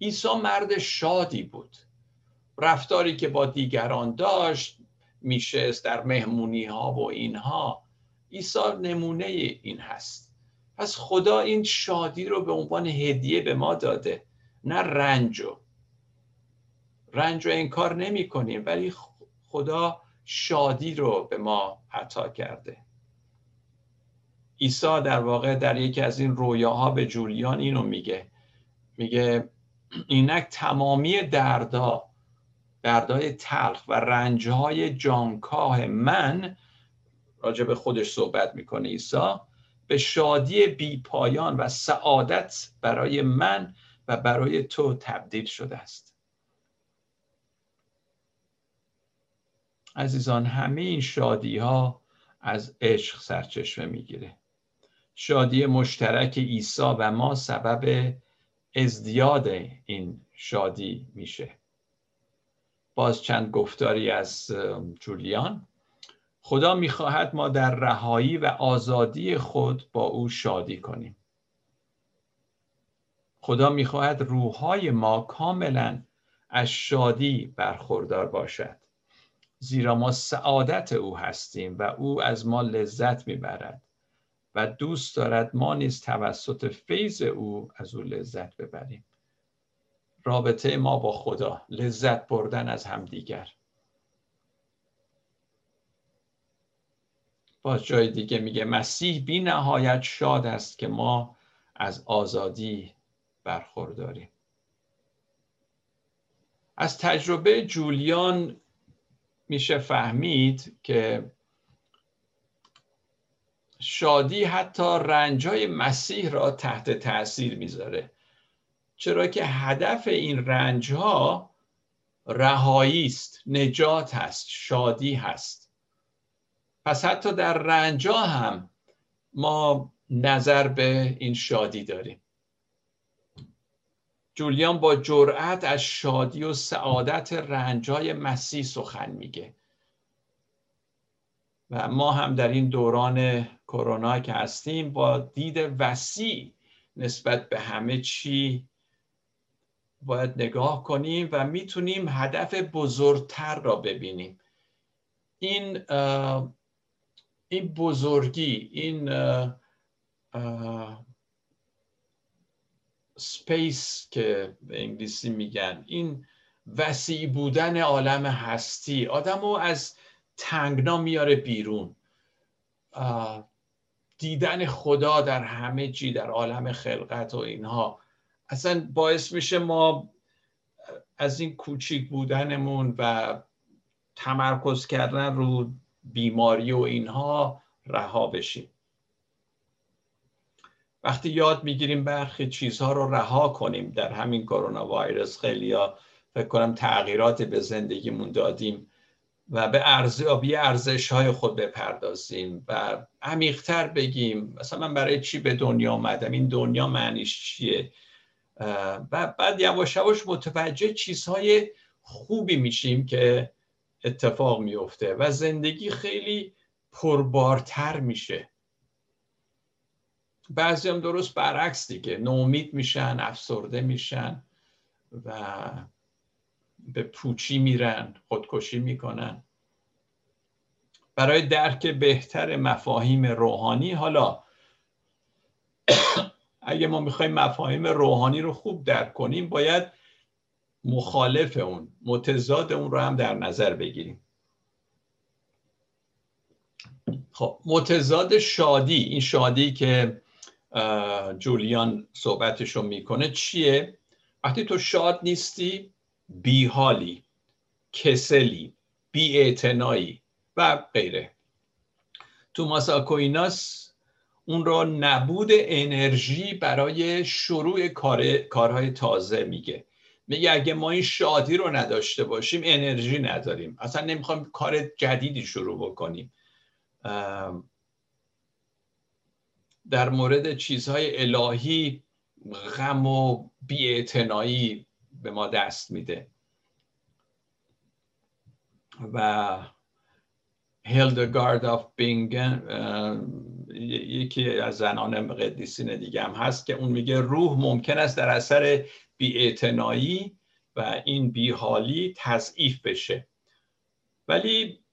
عیسی مرد شادی بود. رفتاری که با دیگران داشت میشست در مهمونی ها و اینها. عیسی نمونه این هست. پس خدا این شادی رو به عنوان هدیه به ما داده نه رنجو رنج رو انکار نمی کنیم ولی خدا شادی رو به ما عطا کرده. عیسی در واقع در یکی از این رویاها به جولیان اینو میگه. میگه اینک تمامی دردا دردای تلخ و رنجهای جانکاه من راجع به خودش صحبت می‌کنه عیسی به شادی بی پایان و سعادت برای من و برای تو تبدیل شده است. عزیزان همه این شادی ها از عشق سرچشمه می‌گیره. شادی مشترک عیسی و ما سبب ازدیاد این شادی میشه. باز چند گفتاری از جولیان. خدا می‌خواهد ما در رهایی و آزادی خود با او شادی کنیم. خدا می‌خواهد روحهای ما کاملا از شادی برخوردار باشد. زیرا ما سعادت او هستیم و او از ما لذت می‌برد و دوست دارد ما نیز توسط فیض او از او لذت ببریم. رابطه ما با خدا لذت بردن از همدیگر. باز جای دیگه میگه مسیح بی نهایت شاد است که ما از آزادی برخورداریم. از تجربه جولیان میشه فهمید که شادی حتی رنجای مسیح را تحت تاثیر می‌ذاره. چرا که هدف این رنج ها رهایی است نجات هست شادی هست. پس حتی در رنجا هم ما نظر به این شادی داریم. جولیان با جرأت از شادی و سعادت رنجای مسیح سخن میگه. و ما هم در این دوران کرونا که هستیم با دید وسیع نسبت به همه چی باید نگاه کنیم و می‌تونیم هدف بزرگتر را ببینیم. این این بزرگی این سپیس که به انگلیسی میگن این وسیع بودن عالم هستی آدم رو از تنگنا میاره بیرون. دیدن خدا در همه چی در عالم خلقت و اینها. اصلا باعث میشه ما از این کوچیک بودنمون و تمرکز کردن رو بیماری و اینها رها بشیم. وقتی یاد می‌گیریم برخی چیزها رو رها کنیم در همین کرونا وایرس خیلی ها فکر کنم تغییرات به زندگیمون دادیم و به ارزیابی ارزش های خود بپردازیم و عمیقتر بگیم مثلا من برای چی به دنیا آمدم این دنیا معنیش چیه؟ و بعد یواش یواش متوجه چیزهای خوبی میشیم که اتفاق میفته و زندگی خیلی پربارتر میشه. بعضی هم درست برعکس دیگه نومید میشن افسرده میشن و به پوچی میرن خودکشی می‌کنن. برای درک بهتر مفاهیم روحانی حالا اگه ما می‌خوایم مفاهیم روحانی رو خوب درک کنیم باید مخالف اون متضاد اون رو هم در نظر بگیریم. خب متضاد شادی این شادی که جولیان صحبتش رو می‌کنه چیه؟ وقتی تو شاد نیستی بیحالی کسلی بی و غیره. توماس آکویناس اون را نبود انرژی برای شروع کار، کارهای تازه میگه. میگه اگه ما این شادی رو نداشته باشیم انرژی نداریم. اصلا نمی‌خوایم کار جدیدی شروع بکنیم. در مورد چیزهای الهی غم و بیاعتنایی به ما دست میده. و هیلدگارد آف بینگن یکی از زنان قدیسین دیگه هم هست که اون میگه روح ممکن است در اثر بیاعتنایی و این بیحالی تضعیف بشه. ولی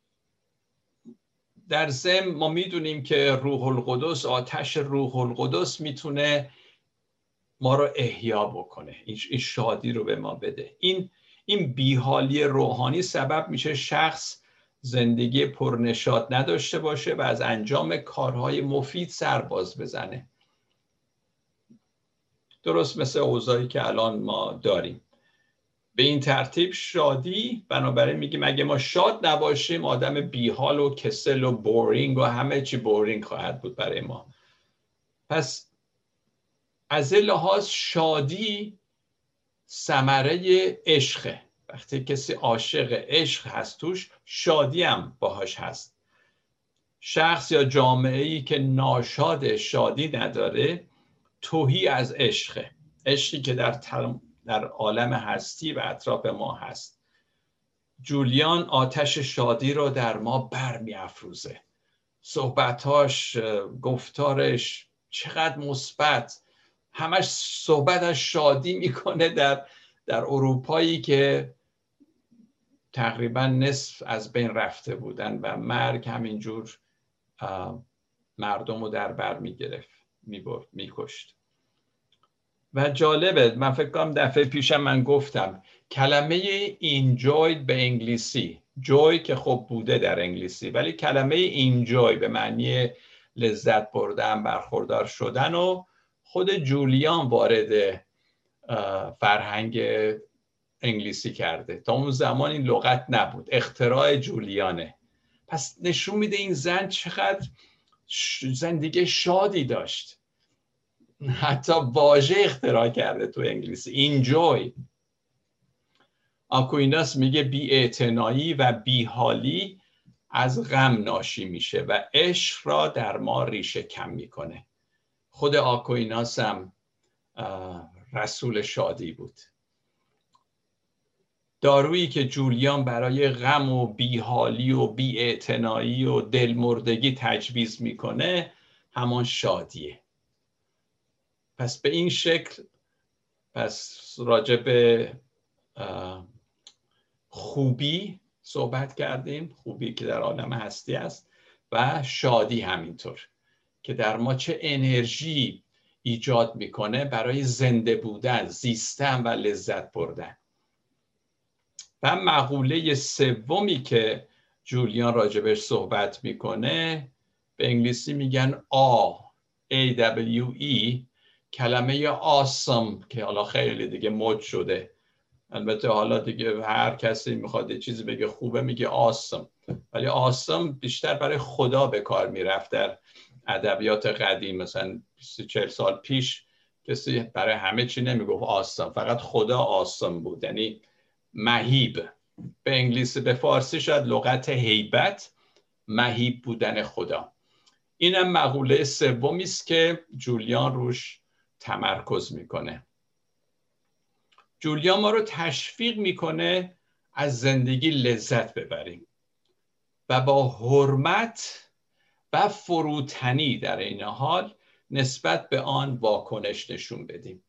در ضمن ما می‌دونیم که روح القدس آتش روح القدس می‌تونه ما رو احیا بکنه. این شادی رو به ما بده. این این بیحالی روحانی سبب میشه شخص زندگی پرنشاد نداشته باشه و از انجام کارهای مفید سر باز بزنه. درست مثل اوضاعی که الان ما داریم. به این ترتیب شادی بنابراین میگیم اگه ما شاد نباشیم آدم بیحال و کسل و boring و همه چی boring خواهد بود برای ما. پس از لحاظ شادی ثمره عشقه. وقتی کسی عاشق عشق هست توش شادی هم باهاش هست. شخص یا جامعه ای که ناشاد شادی نداره توهی از عشقه. عشقی که در, در عالم هستی و اطراف ما هست. جولیان آتش شادی رو در ما برمی افروزه صحبتاش گفتارش چقدر مثبت. همش صحبت از شادی می‌کنه در در اروپایی که تقریبا نصف از بین رفته بودن و مرگ همینجور مردم رو در بر می‌گرفت می‌برد میکشت. و جالبه من فکر کنم دفعه پیشم من گفتم کلمه enjoyed به انگلیسی جوی که خب بوده در انگلیسی ولی کلمه enjoy به معنی لذت بردن برخوردار شدن و خود جولیان وارد فرهنگ انگلیسی کرده. تا اون زمان این لغت نبود اختراع جولیانه. پس نشون میده این زن چقدر زندگی شادی داشت. حتی واژه اختراع کرده تو انگلیسی. اینجوی آکویناس میگه بی و بیحالی از غم ناشی میشه و عشق را در ما ریشه کم می‌کنه. خود آکویناس هم رسول شادی بود. دارویی که جولیان برای غم و بیحالی و بیاعتنایی و دلمردگی تجویز می‌کنه همان شادیه. پس به این شکل پس راجع به خوبی صحبت کردیم خوبی که در عالم هستی است و شادی همینطور که در ما چه انرژی ایجاد می‌کنه برای زنده بودن زیستن و لذت بردن. و مقوله سومی که جولیان راجبش صحبت می‌کنه به انگلیسی میگن آ A W E کلمه آسم که حالا خیلی دیگه مد شده. البته حالا دیگه هر کسی می‌خواد یه چیزی بگه خوبه میگه آسم. ولی آسم بیشتر برای خدا به کار می‌رفت در ادبیات قدیم. مثلا 40 سال پیش کسی برای همه چی نمی‌گفت آسم فقط خدا آسم بود. یعنی مهیب. به انگلیسی به فارسی شاید لغت هیبت مهیب بودن خدا. اینم مقوله سومی است که جولیان روش تمرکز می‌کنه. جولیان ما رو تشویق می‌کنه از زندگی لذت ببریم و با حرمت و فروتنی در این حال نسبت به آن واکنش نشون بدیم.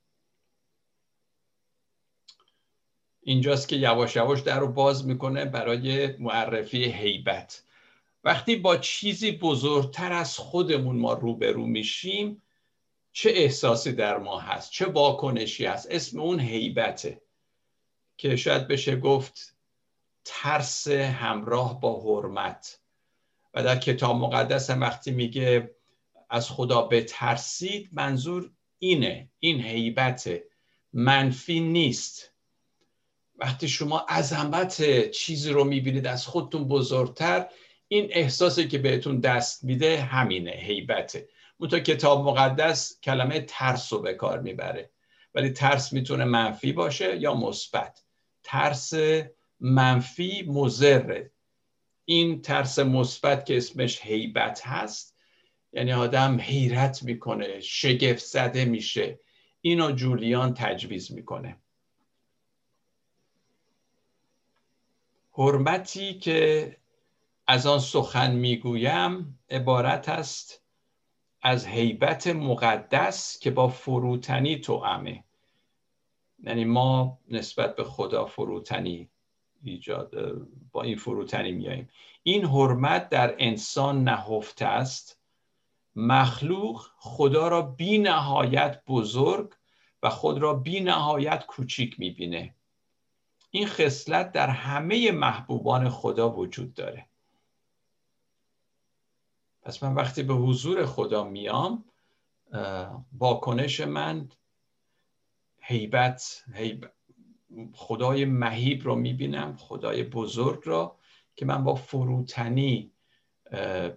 اینجاست که یواش یواش در رو باز می‌کنه برای معرفی هیبت. وقتی با چیزی بزرگتر از خودمون ما روبرو میشیم چه احساسی در ما هست؟ چه واکنشی هست؟ اسم اون هیبته که شاید بشه گفت ترس همراه با حرمت. و در کتاب مقدس هم وقتی میگه از خدا بترسید منظور اینه این هیبت منفی نیست. وقتی شما عظمت چیزی رو می‌بینید از خودتون بزرگتر این احساسی که بهتون دست میده همینه هیبته. منتها کتاب مقدس کلمه ترس رو به کار می‌بره. ولی ترس می‌تونه منفی باشه یا مثبت. ترس منفی مزره این ترس مثبت که اسمش هیبت هست یعنی آدم حیرت می‌کنه شگفت زده میشه. اینو جولیان تجویز می‌کنه. حرمتی که از آن سخن می‌گویم عبارت است از حیبت مقدس که با فروتنی توامه یعنی ما نسبت به خدا فروتنی ایجاد با این فروتنی میاییم این حرمت در انسان نهفته است. مخلوق خدا را بی نهایت بزرگ و خود را بی نهایت کوچیک می‌بینه. این خصلت در همه محبوبان خدا وجود داره. پس من وقتی به حضور خدا میام واکنش من هیبت, هیبت خدای مهیب رو می‌بینم خدای بزرگ را که من با فروتنی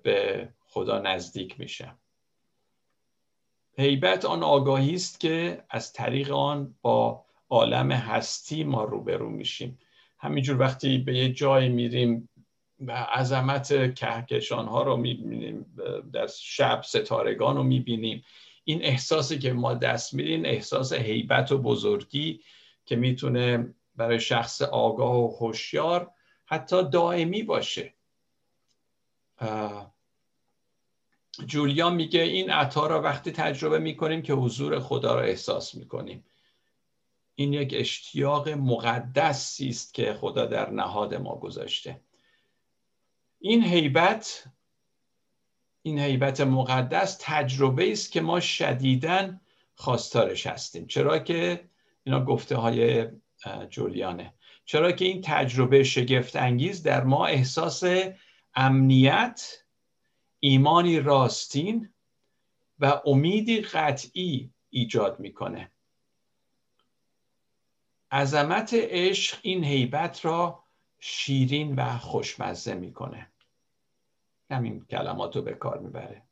به خدا نزدیک میشم. هیبت آن آگاهی است که از طریق آن با عالم هستی ما روبرو میشیم. همینجور وقتی به یه جای میریم عظمت کهکشان ها رو می‌بینیم در شب ستارگان رو می‌بینیم. این احساسی که ما دست میدیم احساس هیبت و بزرگی که می‌تونه برای شخص آگاه و هوشیار حتی دائمی باشه. جولیان میگه این عطا را وقتی تجربه می‌کنیم که حضور خدا را احساس می‌کنیم. این یک اشتیاق مقدسی است که خدا در نهاد ما گذاشته. این هیبت این هیبت مقدس تجربه است که ما شدیدن خواستارش هستیم. چرا که اینا گفته های جولیانه. چرا که این تجربه شگفت انگیز در ما احساس امنیت ایمانی راستین و امیدی قطعی ایجاد می‌کنه. عظمت عشق این هیبت را شیرین و خوشمزه می‌کنه. همین کلمات رو به کار می‌بره.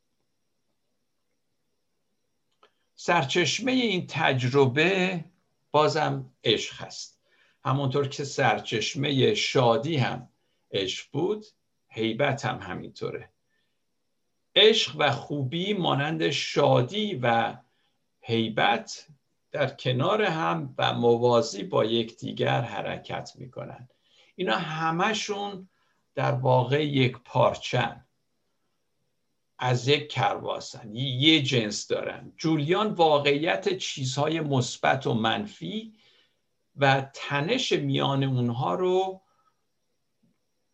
سرچشمه این تجربه بازم عشق هست. همونطور که سرچشمه شادی هم عشق بود هیبت هم همینطوره. عشق و خوبی مانند شادی و هیبت در کنار هم و موازی با یکدیگر حرکت می‌کنن. اینا همشون در واقع یک پارچن. از یک کرواسن یه جنس دارن. جولیان واقعیت چیزهای مثبت و منفی و تنش میان اونها رو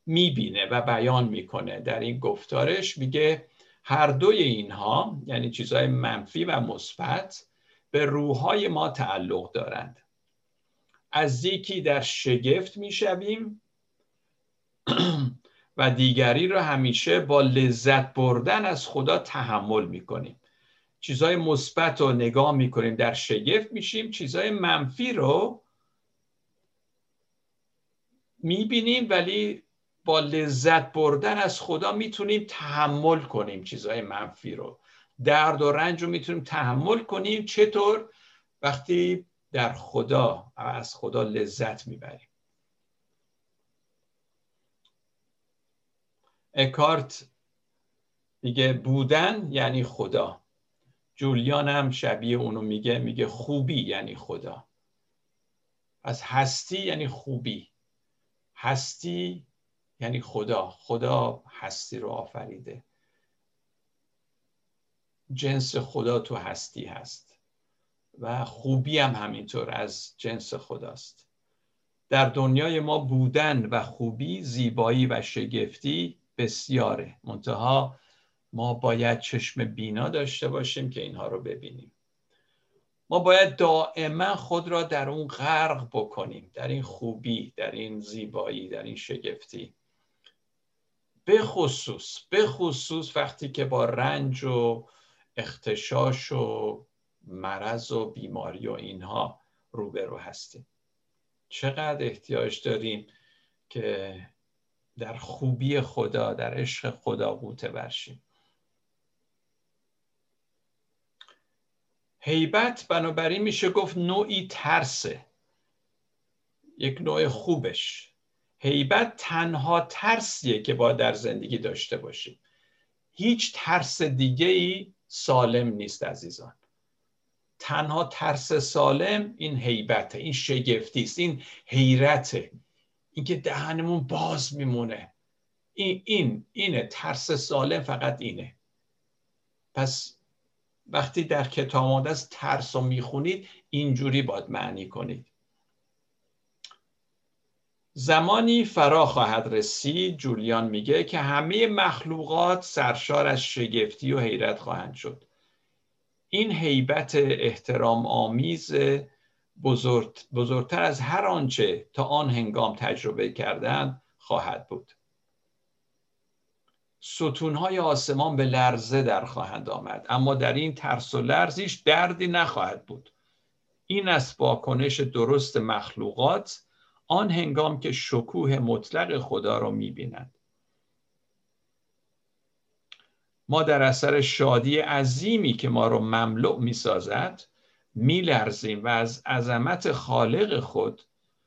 می‌بینه و بیان می‌کنه. در این گفتارش میگه هر دوی اینها یعنی چیزهای منفی و مثبت به روحهای ما تعلق دارند. از یکی در شگفت می‌شویم و دیگری رو همیشه با لذت بردن از خدا تحمل می‌کنیم. چیزهای مثبت رو نگاه می‌کنیم در شگفت میشیم چیزهای منفی رو می‌بینیم ولی با لذت بردن از خدا می‌تونیم تحمل کنیم چیزهای منفی رو. درد و رنج رو می‌تونیم تحمل کنیم. چطور؟ وقتی در خدا از خدا لذت می‌بریم. اکارت میگه بودن یعنی خدا. جولیان هم شبیه اونو میگه میگه خوبی یعنی خدا. از هستی یعنی خوبی. هستی یعنی خدا. خدا هستی رو آفریده. جنس خدا تو هستی هست. و خوبی هم همینطور از جنس خداست. در دنیای ما بودن و خوبی زیبایی و شگفتی بسیاره. منتها ما باید چشم بینا داشته باشیم که اینها رو ببینیم. ما باید دائما خود را در اون غرق بکنیم در این خوبی در این زیبایی در این شگفتی. به خصوص به خصوص وقتی که با رنج و اختشاش و مرض و بیماری و اینها روبرو هستیم. چقدر احتیاج داریم که در خوبی خدا در عشق خدا قوته برشیم. هیبت بنابراین میشه گفت نوعی ترسه. یک نوع خوبش. هیبت تنها ترسیه که باید در زندگی داشته باشیم. هیچ ترس دیگه ای سالم نیست عزیزان. تنها ترس سالم این هیبته این شگفتی است این حیرته. اینکه دهنمون باز میمونه. این این اینه. ترس سالم فقط اینه. پس وقتی در کتاب مقدس ترس رو می‌خونید اینجوری باید معنی کنید. زمانی فرا خواهد رسید جولیان میگه که همه مخلوقات سرشار از شگفتی و حیرت خواهند شد. این هیبت احترام آمیز بزرگ، بزرگتر از هر آنچه تا آن هنگام تجربه کردن خواهد بود. ستونهای آسمان به لرزه در خواهند آمد اما در این ترس و لرزیش دردی نخواهد بود. این است واکنش درست مخلوقات آن هنگام که شکوه مطلق خدا را می‌بینند ما در اثر شادی عظیمی که ما رو مملو می‌سازد میلرزیم و از عظمت خالق خود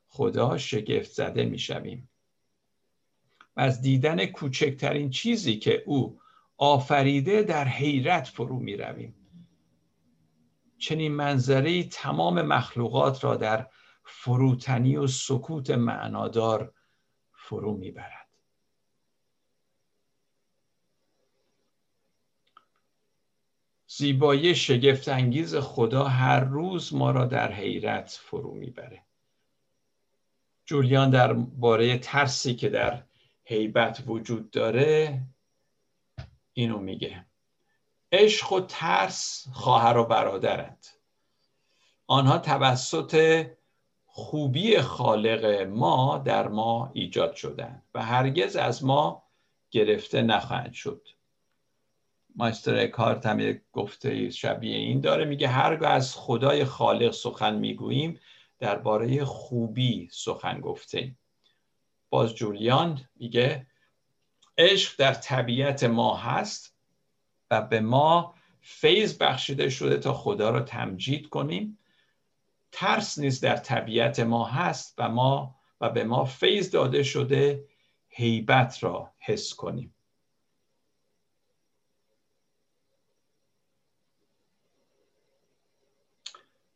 خدا شگفت زده می‌شویم. و از دیدن کوچکترین چیزی که او آفریده در حیرت فرو می رویم چنین منظری تمام مخلوقات را در فروتنی و سکوت معنادار فرو می‌برد. زیبایی شگفت انگیز خدا هر روز ما را در حیرت فرو می‌بره. جولیان در باره ترسی که در حیبت وجود داره اینو میگه. عشق و ترس خواهر و برادرند. آنها توسط خوبی خالق ما در ما ایجاد شدن و هرگز از ما گرفته نخواهند شد. مایستر اکارت هم یک گفته شبیه این داره. میگه هرگاه از خدای خالق سخن می‌گوییم درباره خوبی سخن گفته باز جولیان میگه عشق در طبیعت ما هست و به ما فیض بخشیده شده تا خدا را تمجید کنیم. ترس نیز در طبیعت ما هست و ما و به ما فیض داده شده هیبت را حس کنیم.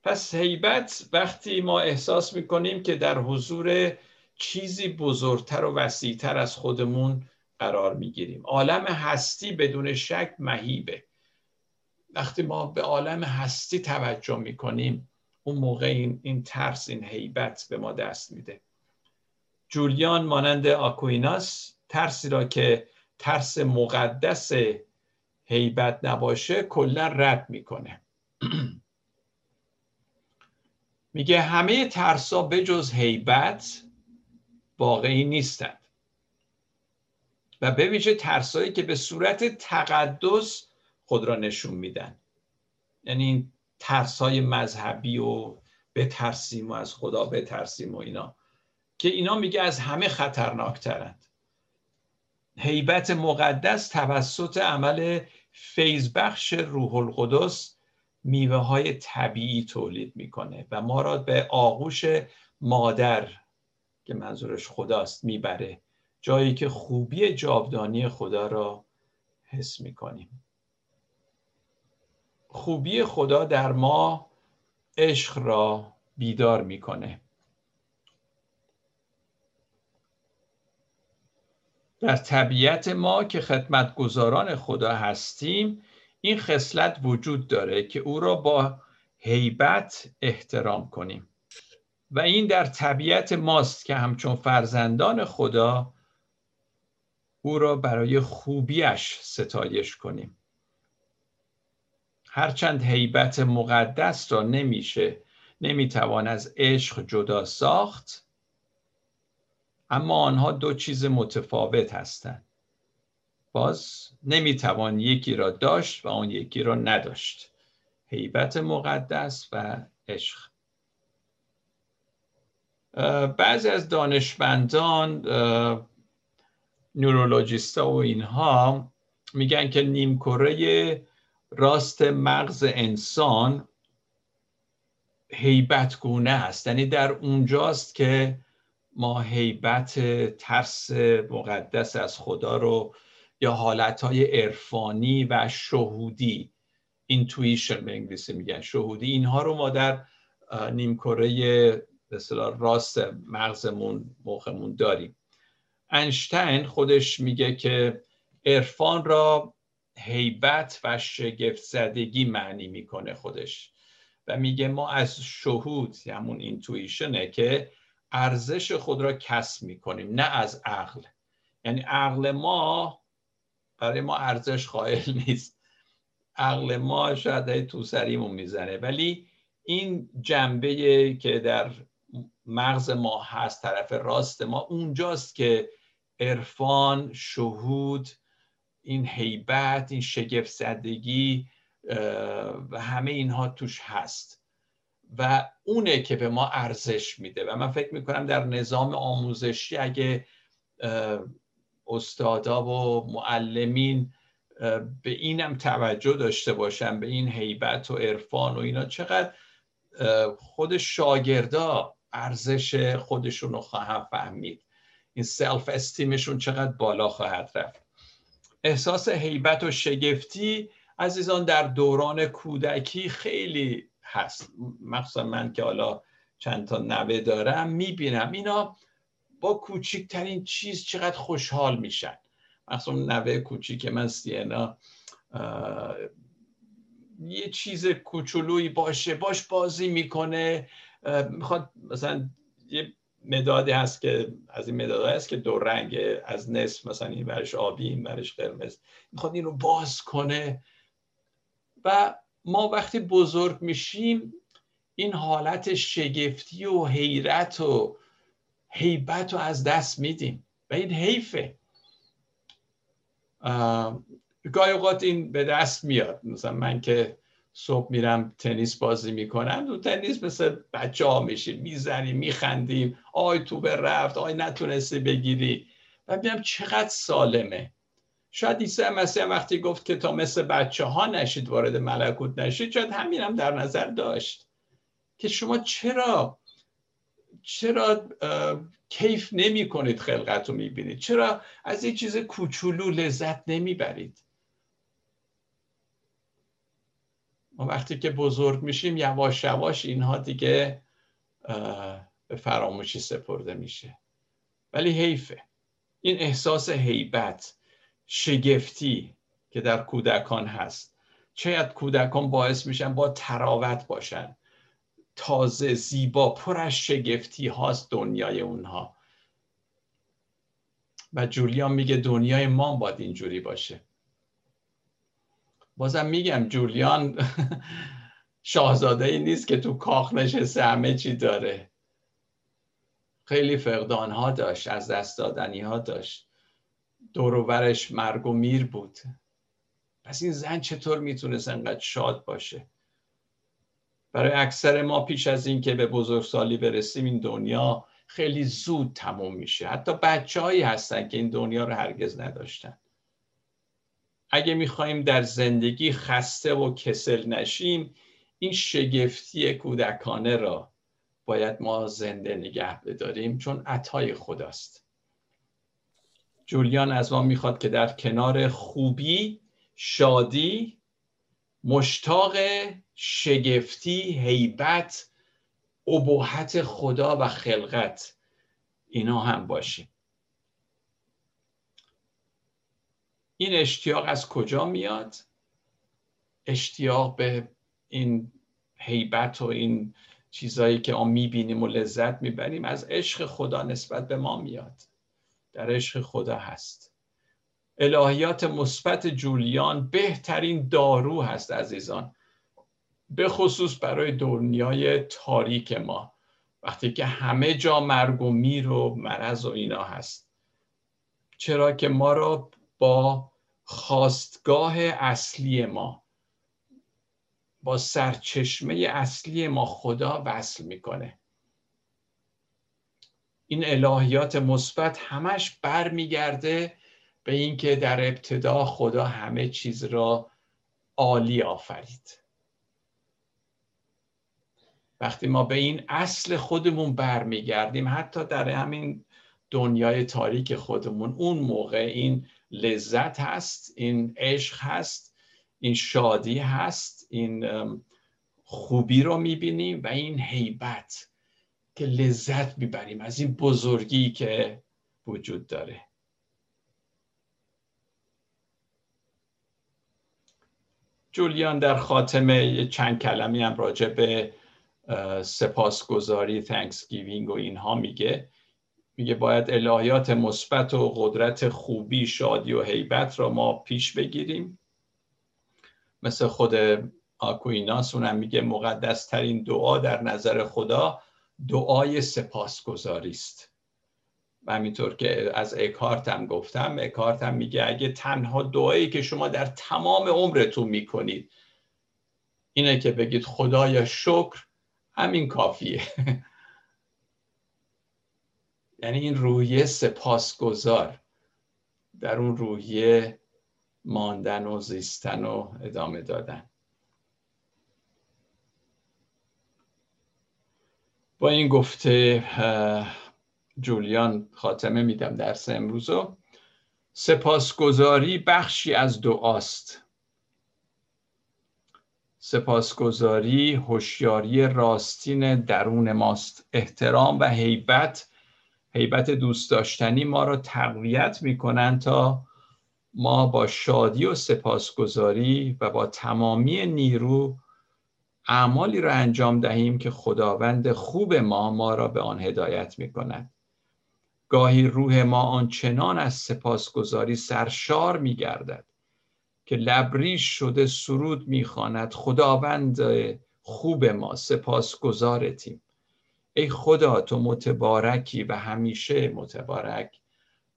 پس هیبت وقتی ما احساس می‌کنیم که در حضور چیزی بزرگتر و وسیعتر از خودمون قرار می‌گیریم. عالم هستی بدون شک مهیبه. وقتی ما به عالم هستی توجه می‌کنیم اون موقع این, این ترس این حیبت به ما دست میده. جولیان مانند آکویناس ترسی را که ترس مقدس حیبت نباشه کلا رد می‌کنه. میگه همه ترسا به جز حیبت واقعی نیستند و به ویژه ترسایی که به صورت تقدس خود را نشون میدن. یعنی ترس های مذهبی و بترسیم و از خدا بترسیم و اینا. که اینا میگه از همه خطرناکترند. حیبت مقدس توسط عمل فیضبخش روح القدس میوه های طبیعی تولید می‌کنه و ما را به آغوش مادر که منظورش خداست می‌بره. جایی که خوبی جاودانی خدا را حس می‌کنیم. خوبی خدا در ما عشق را بیدار می‌کنه. در طبیعت ما که خدمتگزاران خدا هستیم این خصلت وجود داره که او را با هیبت احترام کنیم. و این در طبیعت ماست که همچون فرزندان خدا او را برای خوبیش ستایش کنیم. هرچند هیبت مقدس را نمیشه نمی‌توان از عشق جدا ساخت اما آنها دو چیز متفاوت هستند. باز نمی‌توان یکی را داشت و آن یکی را نداشت. هیبت مقدس و عشق. بعضی از دانشمندان نورولوژیستا و اینها میگن که نیمکره راست مغز انسان هیبت گونه است. یعنی در اونجاست که ما هیبت ترس مقدس از خدا رو یا حالتهای عرفانی و شهودی. اینتویشن به انگلیسی میگن. شهودی اینها رو ما در نیمکره به راست مغزمون مخمون داریم. انشتین خودش میگه که عرفان را هیبت و شگفت زدگی معنی می‌کنه خودش. و میگه ما از شهود همون اینتویشنه که ارزش خود را کسب می‌کنیم نه از عقل. یعنی عقل ما برای ما ارزش قائل نیست. عقل ما شاید تو سریمون می‌زنه ولی این جنبه که در مغز ما هست طرف راست ما اونجاست که عرفان شهود این حیبت این شگفت زدگی و همه اینها توش هست. و اونه که به ما ارزش میده. و من فکر می‌کنم در نظام آموزشی اگه استادا و معلمین به اینم توجه داشته باشن به این حیبت و عرفان و اینا. چقدر خود شاگردا ارزش خودشون رو خواهم فهمید. این سلف استیمشون چقدر بالا خواهد رفت. احساس حیبت و شگفتی عزیزان در دوران کودکی خیلی هست. مخصوصا من که حالا چند تا نوه دارم می‌بینم. اینا با کوچکترین چیز چقدر خوشحال میشن. مخصوصا نوه کوچیک من سینا یه چیز کوچولویی باشه باش بازی می‌کنه. می‌خواد مثلا یه مدادی هست که از این مداد هست که دو رنگ از نصف مثلا این برش آبی این برش قرمز می‌خواد این رو باز کنه. و ما وقتی بزرگ میشیم این حالت شگفتی و حیرت و حیبت رو از دست میدیم. و این حیفه. گاهی اوقات این به دست میاد. مثلا من که صبح میرم تنیس بازی می‌کنم تو تنیس مثل بچه ها میشیم. می‌زنیم میخندیم. آی تو به رفت آی نتونستی بگیری. و میگم چقدر سالمه. شاید عیسی مسیح وقتی گفت که تا مثل بچه ها نشید وارد ملکوت نشید شاید همین هم در نظر داشت. که شما چرا چرا کیف نمی کنید خلقت رو می‌بینید؟ چرا از این چیز کوچولو لذت نمی‌برید؟ ما وقتی که بزرگ میشیم یواش یواش اینها دیگه به فراموشی سپرده میشه. ولی حیفه. این احساس حیبت شگفتی که در کودکان هست. شاید کودکان باعث میشن با تراوت باشن. تازه زیبا پر از شگفتی هاست دنیای اونها. و جولیان میگه دنیای ما باید اینجوری باشه. بازم میگم جولیان شاهزاده ای نیست که تو کاخ نشسته همه چی داره. خیلی فقدان ها داشت از دست دادنی ها داشت دوروبرش مرگ و میر بود. پس این زن چطور می‌تونست انقدر شاد باشه؟ برای اکثر ما پیش از اینکه به بزرگسالی برسیم این دنیا خیلی زود تموم میشه. حتی بچه هایی هستن که این دنیا رو هرگز نداشتن. اگه می‌خوایم در زندگی خسته و کسل نشیم این شگفتی کودکانه را باید ما زنده نگه بداریم چون عطای خداست. جولیان از ما می‌خواد که در کنار خوبی شادی مشتاق شگفتی هیبت ابهت خدا و خلقت. اینا هم باشیم. این اشتیاق از کجا میاد؟ اشتیاق به این هیبت و این چیزایی که ما می‌بینیم و لذت می‌بریم از عشق خدا نسبت به ما میاد. در عشق خدا هست. الهیات مثبت جولیان بهترین دارو هست عزیزان. به خصوص برای دنیای تاریک ما. وقتی که همه جا مرگ و میر و مرض و اینا هست. چرا که ما را با خواستگاه اصلی ما با سرچشمه اصلی ما خدا وصل می‌کنه. این الهیات مثبت همش برمیگرده به اینکه در ابتدا خدا همه چیز را عالی آفرید. وقتی ما به این اصل خودمون برمیگردیم حتی در همین دنیای تاریک خودمون اون موقع این لذت هست این عشق هست این شادی هست این خوبی رو می‌بینیم و این حیبت که لذت می‌بریم از این بزرگی که وجود داره. جولیان در خاتمه چند کلمی هم راجع به سپاسگزاری thanksgiving و اینها میگه. میگه باید الهیات مثبت و قدرت خوبی شادی و حیبت را ما پیش بگیریم. مثل خود آکویناس اونم میگه مقدس ترین دعا در نظر خدا دعای سپاسگزاری است. و همینطور که از اکارت هم گفتم اکارت هم میگه اگه تنها دعایی که شما در تمام عمرتون می‌کنید اینه که بگید خدایا شکر همین کافیه. یعنی این روحیه سپاسگزار در اون روحیه ماندن و زیستن و ادامه دادن. با این گفته جولیان خاتمه میدم درس امروزو. سپاسگزاری بخشی از دعاست. سپاسگزاری هوشیاری راستین درون ماست. احترام و هیبت هیبت دوست داشتنی ما را تقویت می‌کنن تا ما با شادی و سپاسگزاری و با تمامی نیرو اعمالی را انجام دهیم که خداوند خوب ما ما را به آن هدایت می کند گاهی روح ما آنچنان از سپاسگزاری سرشار می گردد که لبریش شده سرود می خاند خداوند خوب ما سپاسگزارتیم. ای خدا تو متبارکی و همیشه متبارک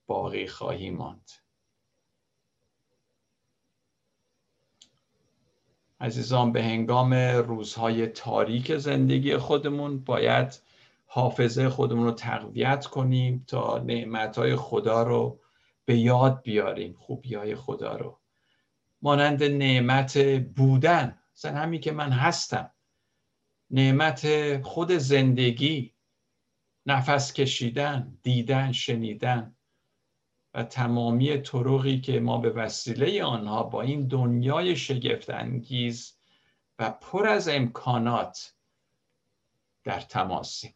باقی خواهی ماند. عزیزان به هنگام روزهای تاریک زندگی خودمون باید حافظه خودمون رو تقویت کنیم تا نعمتهای خدا رو به یاد بیاریم خوبی های خدا رو. مانند نعمت بودن. مثلا همین که من هستم. نعمت خود زندگی نفس کشیدن دیدن شنیدن و تمامی طرقی که ما به وسیله آنها با این دنیای شگفت انگیز و پر از امکانات در تماسیم.